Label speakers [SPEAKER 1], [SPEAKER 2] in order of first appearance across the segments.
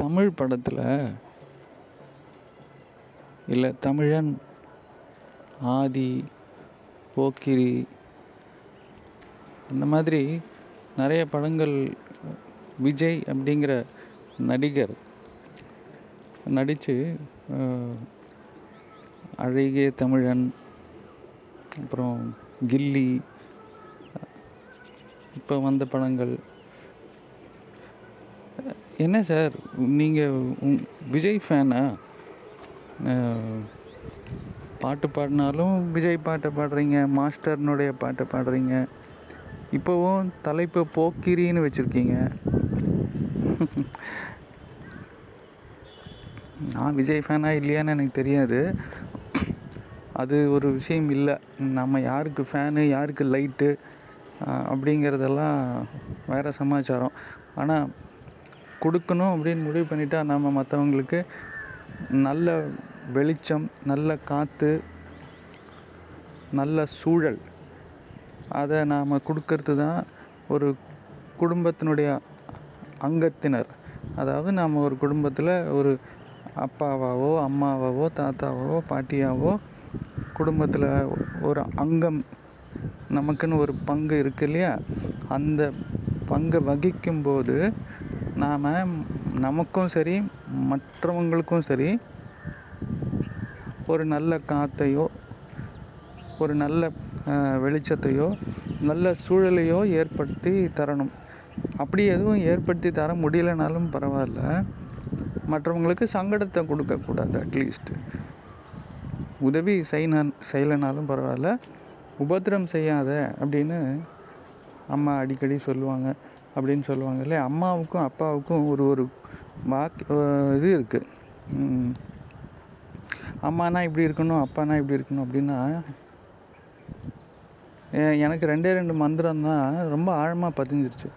[SPEAKER 1] தமிழ் படத்தில் இல்லை தமிழன் ஆதி போக்கிரி இந்த மாதிரி நிறைய படங்கள் விஜய் அப்படிங்கிற நடிகர் நடித்து அழகிய தமிழன் அப்புறம் கில்லி இப்போ வந்த படங்கள் என்ன சார் நீங்கள் விஜய் ஃபேனா பாட்டு பாடினாலும் விஜய் பாட்டை பாடுறீங்க மாஸ்டர்னுடைய பாட்டை பாடுறீங்க. இப்போவும் தலைப்பு போக்கிரின்னு வச்சுருக்கீங்க. நான் விஜய் ஃபேனாக இல்லையான்னு எனக்கு தெரியாது. அது ஒரு விஷயம் இல்லை. நம்ம யாருக்கு ஃபேனு யாருக்கு லைட்டு அப்படிங்கிறதெல்லாம் வேறு சமாச்சாரம். ஆனால் கொடுக்கணும் அப்படின்னு முடிவு பண்ணிட்டா நம்ம மற்றவங்களுக்கு நல்ல வெளிச்சம் நல்ல காற்று நல்ல சூழல். அதை நாம் கொடுக்கறது தான் ஒரு குடும்பத்தினுடைய அங்கத்தினர். அதாவது நாம் ஒரு குடும்பத்தில் ஒரு அப்பாவாவோ அம்மாவாவோ தாத்தாவோ பாட்டியாவோ குடும்பத்தில் ஒரு அங்கம் நமக்குன்னு ஒரு பங்கு இருக்கு இல்லையா? அந்த பங்கை வகிக்கும்போது நாம் நமக்கும் சரி மற்றவங்களுக்கும் சரி ஒரு நல்ல காற்றையோ ஒரு நல்ல வெளிச்சத்தையோ நல்ல சூழலையோ ஏற்படுத்தி தரணும். அப்படி எதுவும் ஏற்படுத்தி தர முடியலனாலும் பரவாயில்ல. மற்றவங்களுக்கு சங்கடத்தை கொடுக்கக்கூடாது அட்லீஸ்ட்டு உதவி செய்ய செய்யலைனாலும் பரவாயில்ல. உபத்திரம் செய்யாத அப்படின்னு அம்மா அடிக்கடி சொல்லுவாங்க. அப்படின்னு சொல்லுவாங்க இல்லையா? அம்மாவுக்கும் அப்பாவுக்கும் ஒரு ஒரு வாக் இது இருக்குது அம்மானா இப்படி இருக்கணும் அப்பானா இப்படி இருக்கணும் அப்படின்னா எனக்கு ரெண்டே ரெண்டு மந்திரம் தான் ரொம்ப ஆழமாக பதிஞ்சிருச்சு.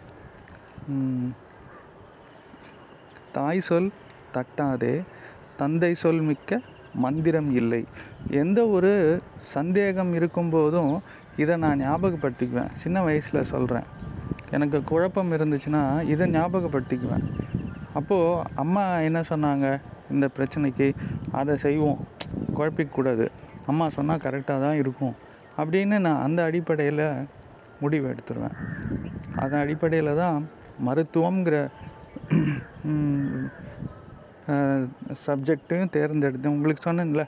[SPEAKER 1] தாய் சொல் தட்டாதே தந்தை சொல் மிக்க மந்திரம் இல்லை. எந்த ஒரு சந்தேகம் இருக்கும்போதும் இதை நான் ஞாபகப்படுத்திக்குவேன். சின்ன வயசில் சொல்கிறேன் எனக்கு குழப்பம் இருந்துச்சுன்னா இதை ஞாபகப்படுத்திக்குவேன். அப்போது அம்மா என்ன சொன்னாங்க? இந்த பிரச்சனைக்கு அதை செய்வோம். குழப்பிக்கூடாது. அம்மா சொன்னால் கரெக்டாக தான் இருக்கும். அப்படின்னு நான் அந்த அடிப்படையில் முடிவு எடுத்துருவேன். அதன் அடிப்படையில் தான் மருத்துவங்கிற சப்ஜெக்ட்டும் தேர்ந்தெடுத்தேன். உங்களுக்கு சொன்னேன்ல.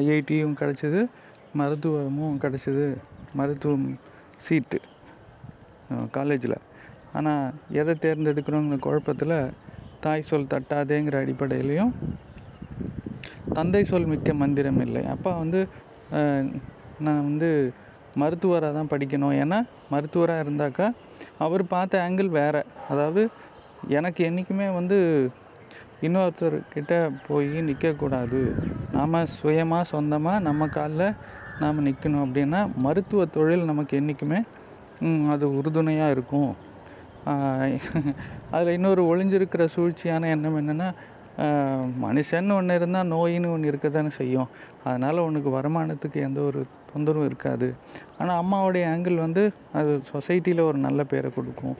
[SPEAKER 1] ஐஐடியும் கிடச்சிது மருத்துவமும் கிடச்சிது மருத்துவம் சீட்டு. காலேஜில் ஆனால் எதை தேர்ந்தெடுக்கணுங்கிற குழப்பத்தில் தாய் சொல் தட்டாதேங்கிற அடிப்படையிலையும் தந்தை சொல் மிக்க மந்திரம் இல்லை. அப்பா வந்து நான் வந்து மருத்துவராக தான் படிக்கணும். ஏன்னா மருத்துவராக இருந்தாக்கா அவர் பார்த்த ஆங்கிள் வேறு. அதாவது எனக்கு என்றைக்குமே வந்து இன்னொருத்தர்கிட்ட போய் நிற்கக்கூடாது நாம் சுயமாக சொந்தமாக நம்ம காலில் நாம் நிற்கணும் அப்படின்னா மருத்துவ தொழில் நமக்கு என்றைக்குமே அது உறுதுணையாக இருக்கும். அதில் இன்னொரு ஒளிஞ்சிருக்கிற சூழ்ச்சியான எண்ணம் என்னென்னா மனுஷன் ஒன்று இருந்தால் நோயின்னு ஒன்று இருக்க தானே செய்யும். அதனால் உனக்கு வருமானத்துக்கு எந்த ஒரு தொந்தரவும் இருக்காது. ஆனால் அம்மாவுடைய ஆங்கிள் வந்து அது சொசைட்டியில் ஒரு நல்ல பேரை கொடுக்கும்.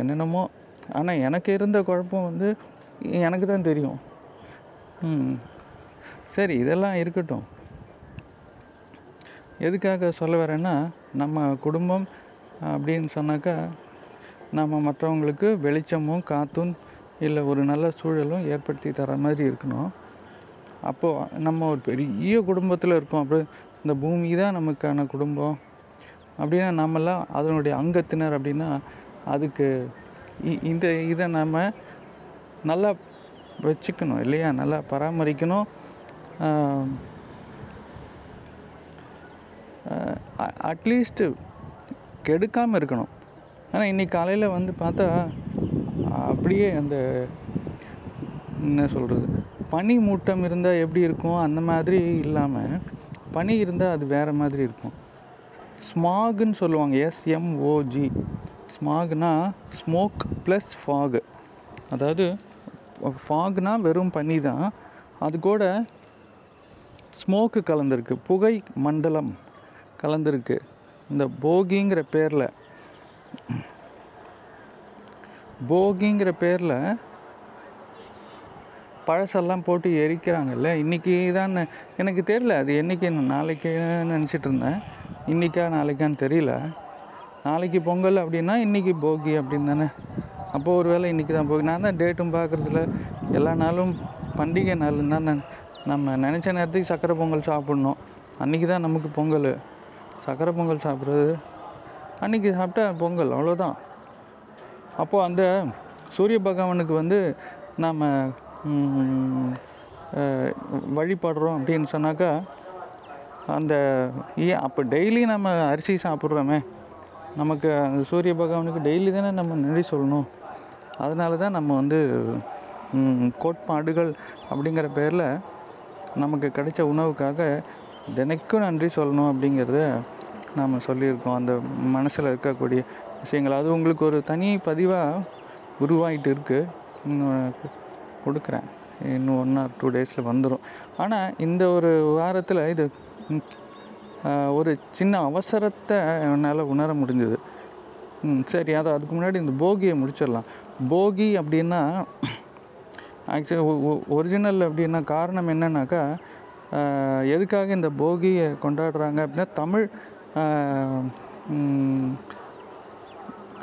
[SPEAKER 1] என்னென்னமோ ஆனால் எனக்கு இருந்த குழப்பம் வந்து எனக்கு தான் தெரியும். சரி இதெல்லாம் இருக்கட்டும். எதுக்காக சொல்ல வரேன்னா நம்ம குடும்பம் அப்படின்னு சொன்னாக்கா நம்ம மற்றவங்களுக்கு வெளிச்சமும் காற்றும் இல்லை ஒரு நல்ல சூழலும் ஏற்படுத்தி தர மாதிரி இருக்கணும். அப்போது நம்ம ஒரு பெரிய குடும்பத்தில் இருக்கோம். அப்படி இந்த பூமி தான் நமக்கான குடும்பம். அப்படின்னா நம்மெல்லாம் அதனுடைய அங்கத்தினர் அப்படின்னா அதுக்கு இந்த இதை நம்ம நல்லா வச்சுக்கணும் இல்லையா? நல்லா பராமரிக்கணும். அட்லீஸ்ட்டு கெடுக்காமல் இருக்கணும். ஆனால் இன்றைக்கி காலையில் வந்து பார்த்தா அப்படியே அந்த என்ன சொல்கிறது பனி மூட்டம் இருந்தால் எப்படி இருக்கும்? அந்த மாதிரி இல்லாமல் பனி இருந்தால் அது வேறு மாதிரி இருக்கும். ஸ்மாகுன்னு சொல்லுவாங்க எஸ்எம்ஓஜி ஸ்மாக்னா ஸ்மோக் ப்ளஸ் ஃபாகு. அதாவது ஃபாக்னா வெறும் பனி தான். அது கூட ஸ்மோக்கு கலந்துருக்கு. புகை மண்டலம் கலந்துருக்கு. இந்த போகிங்கிற பேரில் போகிங்கிற பேரில் பழசெல்லாம் போட்டு எரிக்கிறாங்கல்ல இன்றைக்கி தான் எனக்கு தெரியல அது என்றைக்கு நாளைக்குன்னு நினச்சிட்டு இருந்தேன். இன்றைக்கா நாளைக்கான்னு தெரியல. நாளைக்கு பொங்கல் அப்படின்னா இன்றைக்கி போகி அப்படின்னு தானே? அப்போது ஒரு வேளை இன்றைக்கி தான் போகி. நான் தான் டேட்டும் பார்க்குறதுல எல்லா நாளும் பண்டிகை நாளும் தான் நான் நம்ம நினச்ச நேரத்துக்கு சக்கரை பொங்கல் சாப்பிட்ணும். அன்றைக்கி தான் நமக்கு பொங்கல். சக்கரை பொங்கல் சாப்பிட்றது. அன்றைக்கி சாப்பிட்டா பொங்கல் அவ்வளோதான் அப்போது அந்த சூரிய பகவானுக்கு வந்து நாம் வழிபடுறோம் அப்படின்னு சொன்னாக்கா அந்த ஏன் அப்போ டெய்லி நம்ம அரிசி சாப்பிட்றோமே. நமக்கு அந்த சூரிய பகவானுக்கு டெய்லி தானே நம்ம நன்றி சொல்லணும். அதனால தான் நம்ம வந்து கோட்பாடுகள் அப்படிங்கிற பேரில் நமக்கு கிடைச்ச உணவுக்காக தினைக்கும் நன்றி சொல்லணும் அப்படிங்கிறத நாம் சொல்லியிருக்கோம். அந்த மனசில் இருக்கக்கூடிய விஷயங்கள். அது உங்களுக்கு ஒரு தனி பதிவாக உருவாகிட்டு இருக்குது இன்னும் கொடுக்குறேன். இன்னும் ஒன் ஆர் டூ டேஸில் வந்துடும் ஆனால் இந்த ஒரு வாரத்தில் இது ஒரு சின்ன அவசரத்தை என்னால் உணர முடிஞ்சுது. ம், சரி அதை அதுக்கு முன்னாடி இந்த போகியை முடிச்சிடலாம். போகி அப்படின்னா ஆக்சுவலி ஒரிஜினல் அப்படின்னா காரணம் என்னன்னாக்கா எதுக்காக இந்த போகியை கொண்டாடுறாங்க அப்படின்னா தமிழ்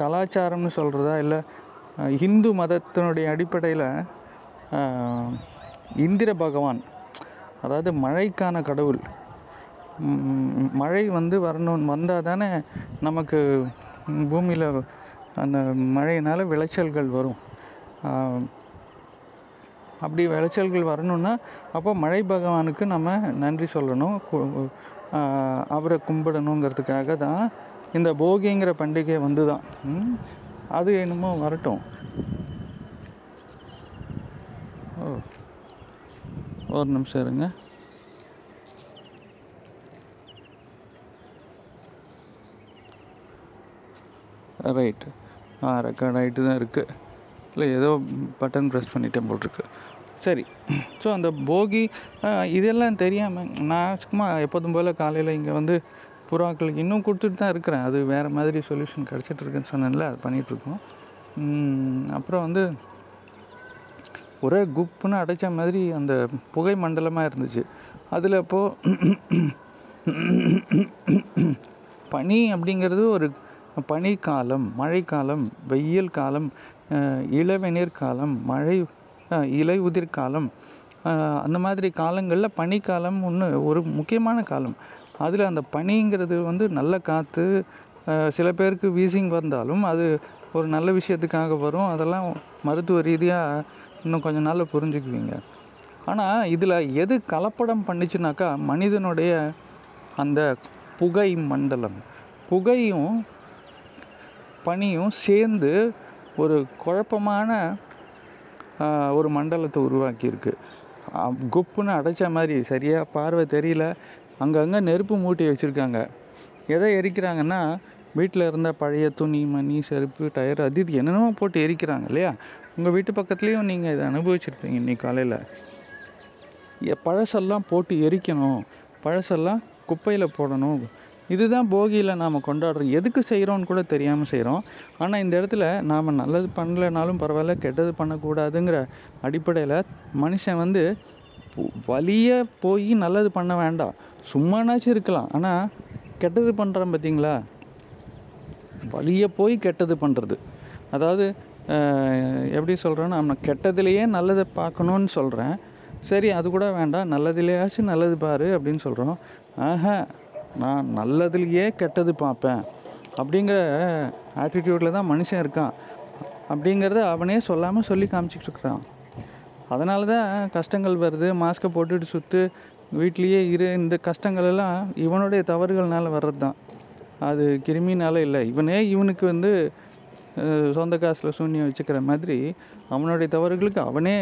[SPEAKER 1] கலாச்சாரம்னு சொல்கிறதா இல்லை இந்து மதத்தினுடைய அடிப்படையில் இந்திர பகவான் அதாவது மழைக்கான கடவுள் மழை வந்து வரணும் வந்தால் தானே நமக்கு பூமியில் அந்த மழையினால் விளைச்சல்கள் வரும். அப்படி விளைச்சல்கள் வரணும்னா அப்போ மழை பகவானுக்கு நம்ம நன்றி சொல்லணும். அவரை கும்பிடணுங்கிறதுக்காக தான் இந்த போகிங்கிற பண்டிகை வந்து தான் அது என்னமோ வரட்டும். ஓ ஒரு நிமிஷம் இருங்க. ரைட்டு ஆ ரெக்கார்ட் ஆகிட்டு தான் இருக்குது இல்லை ஏதோ பட்டன் ப்ரெஸ் பண்ணிட்டேன் போல் இருக்கு சரி. ஸோ அந்த போகி இதெல்லாம் தெரியாமல் நான் சும்மா எப்போதும் போல் காலையில் இங்கே வந்து புறாக்களுக்கு இன்னும் கொடுத்துட்டு தான் இருக்கிறேன். அது வேறு மாதிரி சொல்யூஷன் கிடச்சிட்ருக்குன்னு சொன்னேன்ல அது பண்ணிகிட்ருக்கோம் அப்புறம் வந்து ஒரே குப்புன்னு அடைச்ச மாதிரி அந்த புகை மண்டலமாக இருந்துச்சு. அதில் அப்போது பனி அப்படிங்கிறது ஒரு பனிக்காலம் மழைக்காலம் வெயில் காலம் அஹ், காலம் மழை இலை உதிர் காலம் அந்த மாதிரி காலங்களில் பனிக்காலம் ஒன்று ஒரு முக்கியமான காலம். அதில் அந்த பனிங்கிறது வந்து நல்ல காற்று சில பேருக்கு வீசிங் வந்தாலும் அது ஒரு நல்ல விஷயத்துக்காக வரும். அதெல்லாம் மருத்துவ ரீதியாக இன்னும் கொஞ்ச நாளில் புரிஞ்சுக்குவீங்க. ஆனால் இதில் எது கலப்படம் பண்ணிச்சுனாக்கா மனிதனுடைய அந்த புகை மண்டலம். புகையும் பனியும் சேர்ந்து ஒரு குழப்பமான ஒரு மண்டலத்தை உருவாக்கியிருக்கு. குப்புன்னு அடைச்ச மாதிரி சரியாக பார்வை தெரியல. அங்கங்கே நெருப்பு மூட்டி வச்சுருக்காங்க. எதை எரிக்கிறாங்கன்னா வீட்டில் இருந்த பழைய துணி மணி செருப்பு டயர் அது இது என்னென்னமோ போட்டு எரிக்கிறாங்க இல்லையா? உங்கள் வீட்டு பக்கத்துலேயும் நீங்கள் இதை அனுபவிச்சிருப்பீங்க இன்னைக்கு காலையில். எ- பழசெல்லாம் போட்டு எரிக்கணும். பழசெல்லாம் குப்பையில் போடணும். இதுதான் போகியில் நாம் கொண்டாடுறோம். எதுக்கு செய்கிறோன்னு கூட தெரியாமல் செய்கிறோம் ஆனால் இந்த இடத்துல நாம் நல்லது பண்ணலைனாலும் பரவாயில்ல கெட்டது பண்ணக்கூடாதுங்கிற அடிப்படையில் மனுஷன் வந்து வழியே போய் நல்லது பண்ண வேண்டாம். சும்மானாச்சும் இருக்கலாம். ஆனால் கெட்டது பண்ணுறான் பார்த்தீங்களா வழியே போய் கெட்டது பண்ணுறது அதாவது எப்படி சொல்கிறேன்னா நம்ம கெட்டதுலேயே நல்லதை பார்க்கணுன்னு சொல்கிறேன் சரி அது கூட வேண்டாம். நல்லதுலேயாச்சும் நல்லது பாரு அப்படின்னு சொல்கிறோம் ஆஹா நான் நல்லதுலேயே கெட்டது பார்ப்பேன். அப்படிங்கிற ஆட்டிடியூட்டில் தான் மனுஷன் இருக்கான். அப்படிங்கிறத அவனே சொல்லாமல் சொல்லி காமிச்சிட்டு இருக்கிறான் அதனால தான் கஷ்டங்கள் வருது. மாஸ்க்கை போட்டுட்டு சுற்று வீட்லேயே இரு. இந்த கஷ்டங்கள் எல்லாம் இவனுடைய தவறுகள்னால வர்றது தான் அது கிருமினால இல்லை. இவனே இவனுக்கு வந்து சொந்த காசில் சூன்யம் வச்சுக்கிற மாதிரி அவனுடைய தவறுகளுக்கு அவனே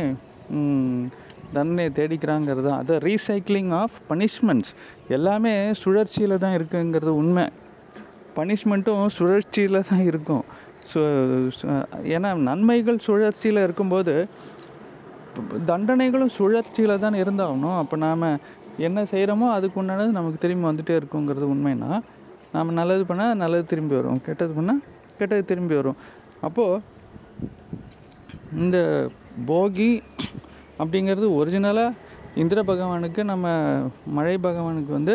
[SPEAKER 1] ம், தண்டனை தேடிக்கிறாங்கிறது தான். அது ரீசைக்ளிங் ஆஃப் பனிஷ்மெண்ட்ஸ் எல்லாமே சுழற்சியில் தான் இருக்குங்கிறது உண்மை. பனிஷ்மெண்ட்டும் சுழற்சியில் தான் இருக்கும். ஸோ ஏன்னா நன்மைகள் சுழற்சியில் இருக்கும்போது தண்டனைகளும் சுழற்சியில் தான் இருந்தாகணும். அப்போ நாம் என்ன செய்கிறோமோ அதுக்கு உண்டானது நமக்கு திரும்பி வந்துகிட்டே இருக்குங்கிறது உண்மைனா நாம் நல்லது பண்ணால் நல்லது திரும்பி வரும். கெட்டது பண்ணால் கெட்டது திரும்பி வரும். அப்போது இந்த போகி அப்படிங்கிறது ஒரிஜினலாக இந்திர பகவானுக்கு நம்ம மழை பகவானுக்கு வந்து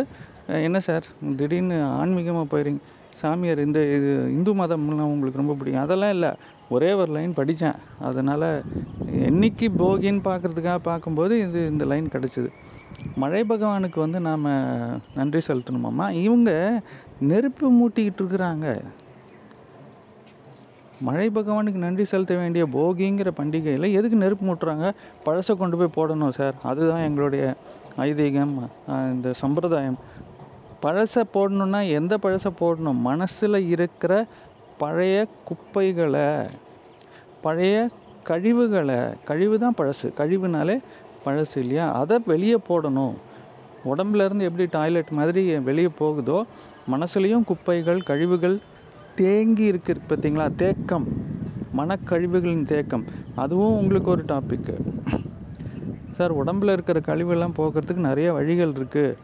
[SPEAKER 1] என்ன சார்? திடீர்னு ஆன்மீகமாக போயிடுறீங்க சாமியார் இந்த இது இந்து மதம்லாம் உங்களுக்கு ரொம்ப பிடிக்கும். அதெல்லாம் இல்லை. ஒரே ஒரு லைன் படித்தேன் அதனால் என்னைக்கு போகின்னு பார்க்குறதுக்காக பார்க்கும்போது இது இந்த லைன் கிடச்சிது. மழை பகவானுக்கு வந்து நாம் நன்றி செலுத்தணுமாம்மா? இவங்க நெருப்பு மூட்டிக்கிட்டு இருக்கிறாங்க. மழை பகவானுக்கு நன்றி செலுத்த வேண்டிய போகிங்கிற பண்டிகையில் எதுக்கு நெருப்பு மூட்டுறாங்க? பழசை கொண்டு போய் போடணும் சார். அதுதான் எங்களுடைய ஐதீகம் இந்த சம்பிரதாயம். பழசை போடணுன்னா எந்த பழசை போடணும்? மனசில் இருக்கிற பழைய குப்பைகளை பழைய கழிவுகளை. கழிவு தான் பழசு. கழிவுனாலே பழசு இல்லையா? அதை வெளியே போடணும். உடம்புலேருந்து எப்படி டாய்லெட் மாதிரி வெளியே போகுதோ மனசுலேயும் குப்பைகள் கழிவுகள் தேங்கி இருக்கு பார்த்தீங்களா? தேக்கம். மனக்கழிவுகளின் தேக்கம். அதுவும் உங்களுக்கு ஒரு டாப்பிக்கு சார் உடம்புல இருக்கிற கழிவெல்லாம் போக்குறதுக்கு நிறைய வழிகள் இருக்குது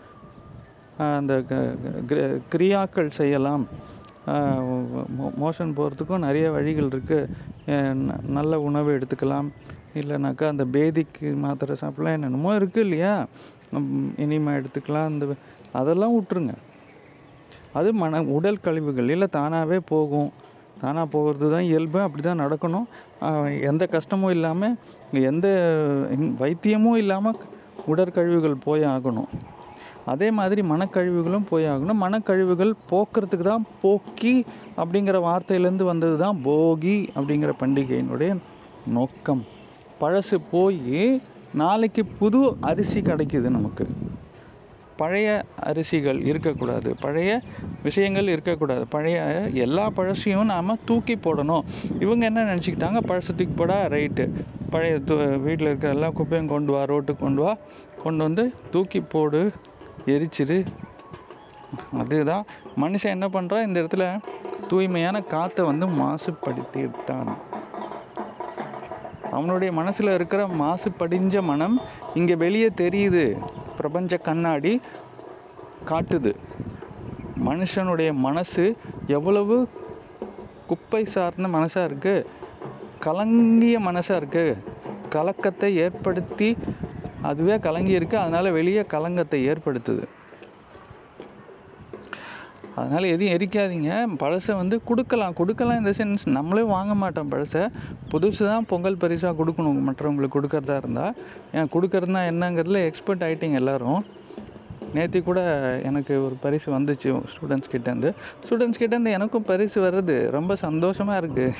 [SPEAKER 1] அந்த க- க- கிரியாக்கள் செய்யலாம். மோஷன் போகிறதுக்கும் நிறைய வழிகள் இருக்குது நல்ல உணவு எடுத்துக்கலாம். இல்லைனாக்கா அந்த பேதிக்கு மாத்திரை சாப்பிடலாம். என்னென்னமோ இருக்குது இல்லையா? இனிமே இனிமா எடுத்துக்கலாம். அந்த அதெல்லாம் விட்ருங்க அது மன உடல் கழிவுகளில் இல்லை தானாகவே போகும். தானாக போகிறது தான் இயல்பு. அப்படி தான் நடக்கணும் எந்த கஷ்டமும் இல்லாமல் எந்த வைத்தியமும் இல்லாமல் உடற்கழிவுகள் போய் ஆகணும். அதே மாதிரி மனக்கழிவுகளும் போய் ஆகணும். மனக்கழிவுகள் போக்குறதுக்கு தான் போக்கி அப்படிங்கிற வார்த்தையிலேருந்து வந்தது தான் போகி அப்படிங்கிற பண்டிகையினுடைய நோக்கம். பழசு போய் நாளைக்கு புது அரிசி கிடைக்குது நமக்கு. பழைய அரிசிகள் இருக்கக்கூடாது பழைய விஷயங்கள் இருக்கக்கூடாது. பழைய எல்லா பழசையும் நாம் தூக்கி போடணும். இவங்க என்ன நினச்சிக்கிட்டாங்க? பழசை தூக்கி போடா ரைட்டு. பழைய து வீட்டில் இருக்கிற எல்லா குப்பையும் கொண்டு வா ரோட்டுக்கு கொண்டு வா. கொண்டு வந்து தூக்கி போடு எரிச்சிடு. அதுதான். மனுஷன் என்ன பண்ணுறான் இந்த இடத்துல தூய்மையான காற்றை வந்து மாசுபடுத்தி விட்டான் அவனுடைய மனசில் இருக்கிற மாசு படிஞ்ச மனம் இங்கே வெளியே தெரியுது. பிரபஞ்ச கண்ணாடி காட்டுது. மனுஷனுடைய மனசு எவ்வளவு குப்பை சார்ந்த மனசாக இருக்குது கலங்கிய மனசாக இருக்குது கலக்கத்தை ஏற்படுத்தி அதுவே கலங்கியிருக்கு. அதனால் வெளியே கலங்கத்தை ஏற்படுத்துது. அதனால் எதையும் எரிக்காதீங்க. பழசை வந்து கொடுக்கலாம். கொடுக்கலாம் இந்த சென்ஸ் நம்மளே வாங்க மாட்டோம் பழசை. புதுசு தான் பொங்கல் பரிசாக கொடுக்கணும். மற்றவங்களுக்கு கொடுக்கறதா இருந்தால் ஏன் கொடுக்கறதுனா என்னங்கிறதுல எக்ஸ்பர்ட் ஆகிட்டீங்க எல்லாரும். நேற்று கூட எனக்கு ஒரு பரிசு வந்துச்சு ஸ்டூடெண்ட்ஸ் கிட்டேருந்து ஸ்டூடெண்ட்ஸ் கிட்டேருந்து எனக்கும் பரிசு வர்றது ரொம்ப சந்தோஷமாக இருக்குது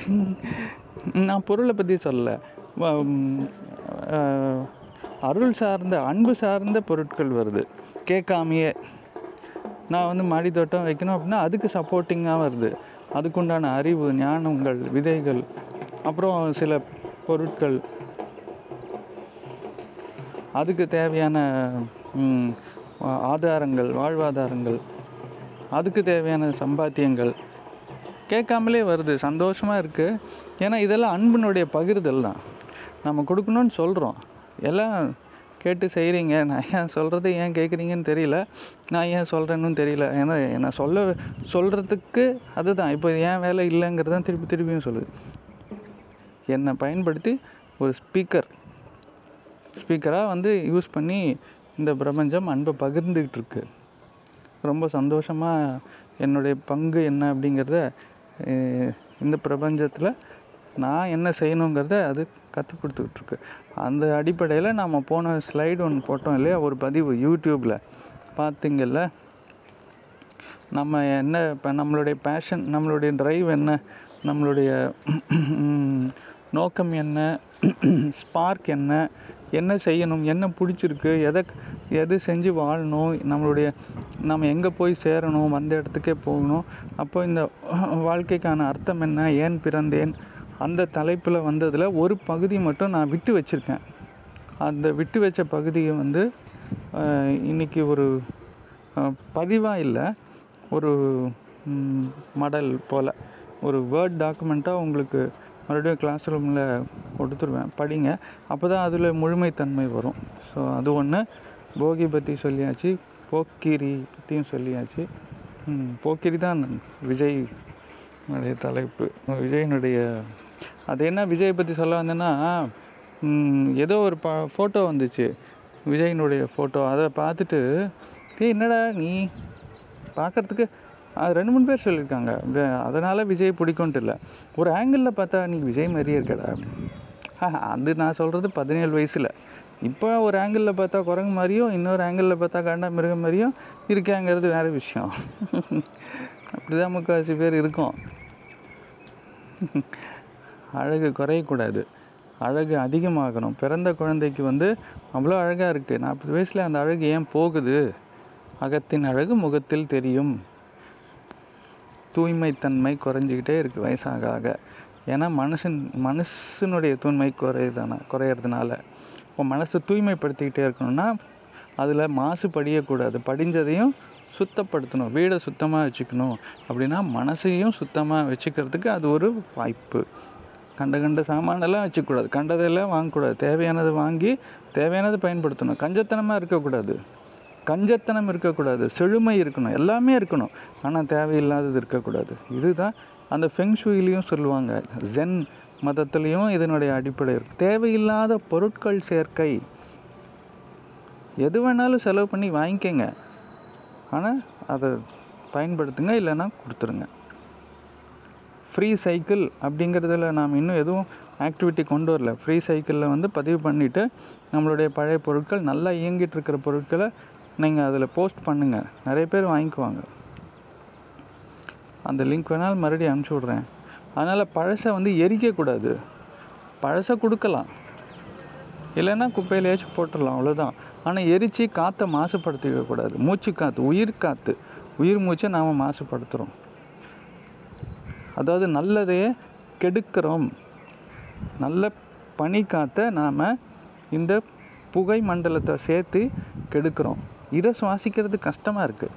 [SPEAKER 1] நான் பொருளை பற்றி சொல்லலை. வ- அருள் சார்ந்த அன்பு சார்ந்த பொருட்கள் வருது. கேட்காமையே. நான் வந்து மாடி தோட்டம் வைக்கணும் அப்படின்னா அதுக்கு சப்போர்ட்டிங்காக வருது. அதுக்குண்டான அறிவு ஞானங்கள் விதைகள் அப்புறம் சில பொருட்கள். அதுக்கு தேவையான ஆதாரங்கள் வாழ்வாதாரங்கள். அதுக்கு தேவையான சம்பாத்தியங்கள். கேட்காமலே வருது. சந்தோஷமாக இருக்குது ஏன்னா இதெல்லாம் அன்பினுடைய பகிர்தல் தான். நம்ம கொடுக்கணும்னு சொல்கிறோம் எல்லாம் கேட்டு செய்கிறீங்க நான் ஏன் சொல்கிறது ஏன் கேட்குறீங்கன்னு தெரியல. நான் ஏன் சொல்கிறேன்னு தெரியல. ஏன்னா நான் சொல்ல சொல்கிறதுக்கு அதுதான். இப்போ ஏன் வேலை இல்லைங்கிறது தான் திருப்பி திருப்பியும் சொல்லுது. என்னை பயன்படுத்தி ஒரு ஸ்பீக்கர் ஸ்பீக்கராக வந்து யூஸ் பண்ணி இந்த பிரபஞ்சம் அன்பை பகிர்ந்துக்கிட்டு இருக்கு ரொம்ப சந்தோஷமாக என்னுடைய பங்கு என்ன அப்படிங்கிறத இந்த பிரபஞ்சத்தில் நான் என்ன செய்யணுங்கிறத அது கற்றுக் கொடுத்துக்கிட்டு அந்த அடிப்படையில் நாம் போன ஸ்லைடு ஒன்று போட்டோம் இல்லையா? ஒரு பதிவு யூடியூப்பில் பார்த்தீங்கல்ல நம்ம என்ன இப்போ நம்மளுடைய பேஷன் நம்மளுடைய ட்ரைவ் என்ன? நம்மளுடைய நோக்கம் என்ன? ஸ்பார்க் என்ன? என்ன செய்யணும்? என்ன பிடிச்சிருக்கு? எதை எது செஞ்சு வாழணும்? நம்மளுடைய நம்ம எங்கே போய் சேரணும்? வந்த இடத்துக்கே போகணும். அப்போ இந்த வாழ்க்கைக்கான அர்த்தம் என்ன? ஏன் பிறந்தேன்? அந்த தலைப்பில் வந்ததில் ஒரு பகுதி மட்டும் நான் விட்டு வச்சுருக்கேன். அந்த விட்டு வச்ச பகுதியை வந்து இன்றைக்கி இன்னைக்கு ஒரு பதிவாக இல்லை ஒரு மடல் போல். ஒரு வேர்ட் டாக்குமெண்ட்டாக உங்களுக்கு மறுபடியும் கிளாஸ் ரூமில் கொடுத்துருவேன். படிங்க. அப்போ தான் அதில் முழுமைத்தன்மை வரும். ஸோ அது ஒன்று போகி பற்றி சொல்லியாச்சு. போக்கிரி பற்றியும் சொல்லியாச்சு. போக்கிரி தான் விஜய் தலைப்பு. விஜயனுடைய அது என்ன விஜய் பற்றி சொல்ல வந்தேன்னா ஏதோ ஒரு ப ஃபோட்டோ வந்துச்சு. விஜயினுடைய ஃபோட்டோ அதை பார்த்துட்டு ஏய் என்னடா நீ? பார்க்கறதுக்கு அது ரெண்டு மூணு பேர் சொல்லியிருக்காங்க. அதனால் விஜய் பிடிக்கும்ட்டு இல்லை. ஒரு ஆங்கிளில் பார்த்தா நீ விஜய் மாதிரியே இருக்கடா. ஆஹா, அது நான் சொல்கிறது பதினேழு வயசில். இப்போ ஒரு ஆங்கிளில் பார்த்தா குரங்கு மாதிரியும் இன்னொரு ஆங்கிளில் பார்த்தா காண்டா மிருகம் மாதிரியும் இருக்காங்கிறது வேறு விஷயம். அப்படி தான் முக்கால்வாசி பேர் இருக்கும். அழகு குறையக்கூடாது. அழகு அதிகமாகணும். பிறந்த குழந்தைக்கு வந்து அவ்வளோ அழகாக இருக்குது நாற்பது வயசில் அந்த அழகு ஏன் போகுது? அகத்தின் அழகு முகத்தில் தெரியும். தூய்மைத்தன்மை குறைஞ்சிக்கிட்டே இருக்குது வயசாக ஆக. ஏன்னா மனுஷன் மனசனுடைய தூய்மை குறையுதான குறையிறதுனால. இப்போ மனசை தூய்மைப்படுத்திக்கிட்டே இருக்கணும்னா அதில் மாசு படியக்கூடாது படிஞ்சதையும் சுத்தப்படுத்தணும். வீடை சுத்தமாக வச்சுக்கணும். அப்படின்னா மனசையும் சுத்தமாக வச்சுக்கிறதுக்கு அது ஒரு வாய்ப்பு. கண்ட கண்ட சாமானெல்லாம் வச்சுக்கூடாது. கண்டதெல்லாம் வாங்கக்கூடாது. தேவையானதை வாங்கி தேவையானதை பயன்படுத்தணும். கஞ்சத்தனமாக இருக்கக்கூடாது. கஞ்சத்தனம் இருக்கக்கூடாது. செழுமை இருக்கணும். எல்லாமே இருக்கணும். ஆனால் தேவையில்லாதது இருக்கக்கூடாது. இதுதான் அந்த ஃபெங்ஷுயிலையும் சொல்லுவாங்க. ஜென் மதத்துலேயும் இதனுடைய அடிப்படை இருக்குது தேவையில்லாத பொருட்கள் சேர்க்கை. எது வேணாலும் செலவு பண்ணி வாங்கிக்கங்க. ஆனால் அதை பயன்படுத்துங்க இல்லைன்னா கொடுத்துருங்க. ஃப்ரீ சைக்கிள் அப்படிங்கிறதுல நாம் இன்னும் எதுவும் ஆக்டிவிட்டி கொண்டு வரல. ஃப்ரீ சைக்கிளில் வந்து பதிவு பண்ணிவிட்டு நம்மளுடைய பழைய பொருட்கள் நல்லா இயங்கிட்டு இருக்கிற பொருட்களை நீங்கள் அதில் போஸ்ட் பண்ணுங்கள் நிறைய பேர் வாங்கிக்குவாங்க. அந்த லிங்க் வேணாலும் மறுபடியும் அனுப்பிச்சி விட்றேன். அதனால் பழசை வந்து எரிக்கக்கூடாது பழசை கொடுக்கலாம். இல்லைன்னா குப்பையிலேயாச்சும் போட்டுடலாம் அவ்வளோதான் ஆனால் எரித்து காற்றை மாசுபடுத்திக்கக்கூடாது மூச்சு காற்று உயிர் காற்று உயிர் மூச்சை நாம் மாசுபடுத்துகிறோம் அதாவது நல்லதையே கெடுக்கிறோம். நல்ல பனி காற்றை நாம் இந்த புகை மண்டலத்தை சேர்த்து கெடுக்கிறோம். இதை சுவாசிக்கிறது கஷ்டமாக இருக்குது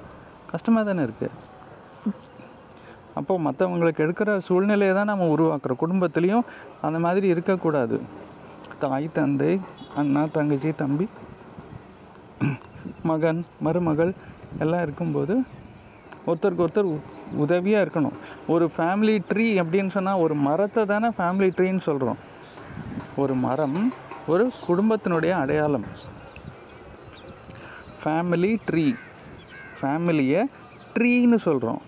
[SPEAKER 1] கஷ்டமாக தானே இருக்குது அப்போ மற்றவங்களுக்கு எடுக்கிற சூழ்நிலையை தான் நம்ம உருவாக்குறோம். குடும்பத்துலேயும் அந்த மாதிரி இருக்கக்கூடாது. தாய் தந்தை அண்ணா தங்கச்சி தம்பி மகன் மருமகள் எல்லாம் இருக்கும்போது ஒருத்தருக்கு ஒருத்தர் உதவியாக இருக்கணும். ஒரு ஃபேமிலி ட்ரீ அப்படின்னு சொன்னால் ஒரு மரத்தை தானே ஃபேமிலி ட்ரீன்னு சொல்கிறோம் ஒரு மரம் ஒரு குடும்பத்தினுடைய அடையாளம். ஃபேமிலி ட்ரீ ஃபேமிலியை ட்ரீன்னு சொல்கிறோம்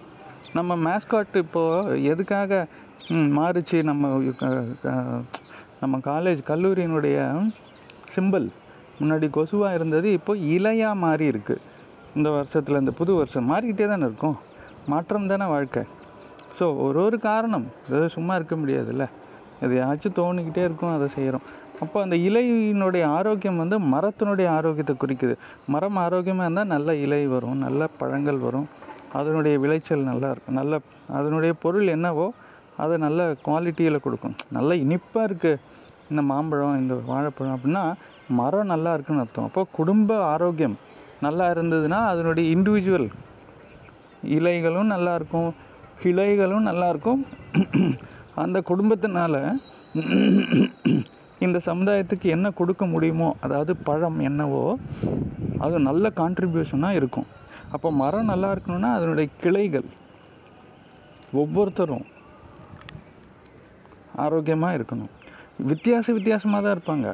[SPEAKER 1] நம்ம மேஸ்காட் இப்போது எதுக்காக மாறிச்சு நம்ம நம்ம காலேஜ் கல்லூரியினுடைய சிம்பிள் முன்னாடி கொசுவாக இருந்தது இப்போ இலையாக மாறி இருக்குது இந்த வருஷத்தில் இந்த புது வருஷம் மாறிக்கிட்டே தானே இருக்கும். மாற்றம் தானே வாழ்க்கை. ஸோ ஒரு ஒரு காரணம். ஏதோ சும்மா இருக்க முடியாதுல்ல. எதையாச்சும் தோணிக்கிட்டே இருக்கும் அதை செய்கிறோம் அப்போ அந்த இலையினுடைய ஆரோக்கியம் வந்து மரத்தினுடைய ஆரோக்கியத்தை குறிக்குது. மரம் ஆரோக்கியமாக இருந்தால் நல்ல இலை வரும் நல்ல பழங்கள் வரும். அதனுடைய விளைச்சல் நல்லா இருக்கும். நல்ல அதனுடைய பொருள் என்னவோ அதை நல்ல குவாலிட்டியில் கொடுக்கும். நல்ல இனிப்பாக இருக்குது இந்த மாம்பழம் இந்த வாழைப்பழம் அப்படின்னா மரம் நல்லா இருக்குன்னு அர்த்தம். அப்போ குடும்ப ஆரோக்கியம் நல்லா இருந்ததுன்னா அதனுடைய இண்டிவிஜுவல் இலைகளும் நல்லாயிருக்கும் கிளைகளும் நல்லா இருக்கும் அந்த குடும்பத்தினால இந்த சமுதாயத்துக்கு என்ன கொடுக்க முடியுமோ அதாவது பழம் என்னவோ அது நல்ல கான்ட்ரிபியூஷனாக இருக்கும். அப்போ மரம் நல்லா இருக்கணும்னா அதனுடைய கிளைகள் ஒவ்வொருத்தரும் ஆரோக்கியமாக இருக்கணும். வித்தியாச வித்தியாசமாக தான் இருப்பாங்க.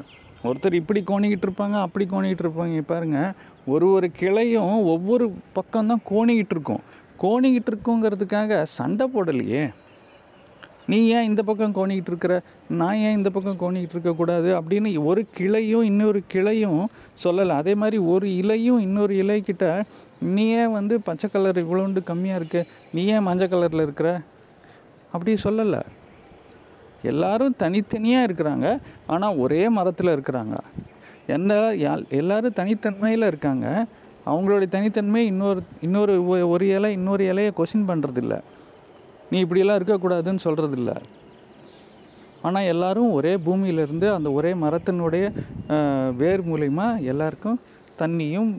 [SPEAKER 1] ஒருத்தர் இப்படி கோணிக்கிட்டு இருப்பாங்க அப்படி கோணிக்கிட்டு இருப்பாங்க. பாருங்கள் ஒரு ஒரு கிளையும் ஒவ்வொரு பக்கம்தான் கோணிக்கிட்டு இருக்கும். கோணிக்கிட்டு இருக்குங்கிறதுக்காக சண்டை போடலையே. நீ ஏன் இந்த பக்கம் கோணிக்கிட்டு இருக்கிற நான் ஏன் இந்த பக்கம் கோணிக்கிட்டு இருக்கக்கூடாது அப்படின்னு ஒரு கிளையும் இன்னொரு கிளையும் சொல்லலை. அதே மாதிரி ஒரு இலையும் இன்னொரு இலைக்கிட்ட நீ ஏன் வந்து பச்சை கலர் இவ்வளோண்டு கம்மியாக இருக்கு? நீ ஏன் மஞ்சள் கலரில் இருக்கிற? அப்படி சொல்லலை. எல்லாரும் தனித்தனியாக இருக்கிறாங்க. ஆனால் ஒரே மரத்தில் இருக்கிறாங்க. என்ன எல்லோரும் தனித்தன்மையில் இருக்காங்க. அவங்களுடைய தனித்தன்மை இன்னொரு இன்னொரு ஒரு இலை இன்னொரு இலையை கொஷின் பண்ணுறதில்ல நீ இப்படியெல்லாம் இருக்கக்கூடாதுன்னு சொல்கிறதில்ல ஆனால் எல்லாரும் ஒரே பூமியிலிருந்து அந்த ஒரே மரத்தினுடைய வேர் மூலிமா எல்லாருக்கும் தண்ணியும்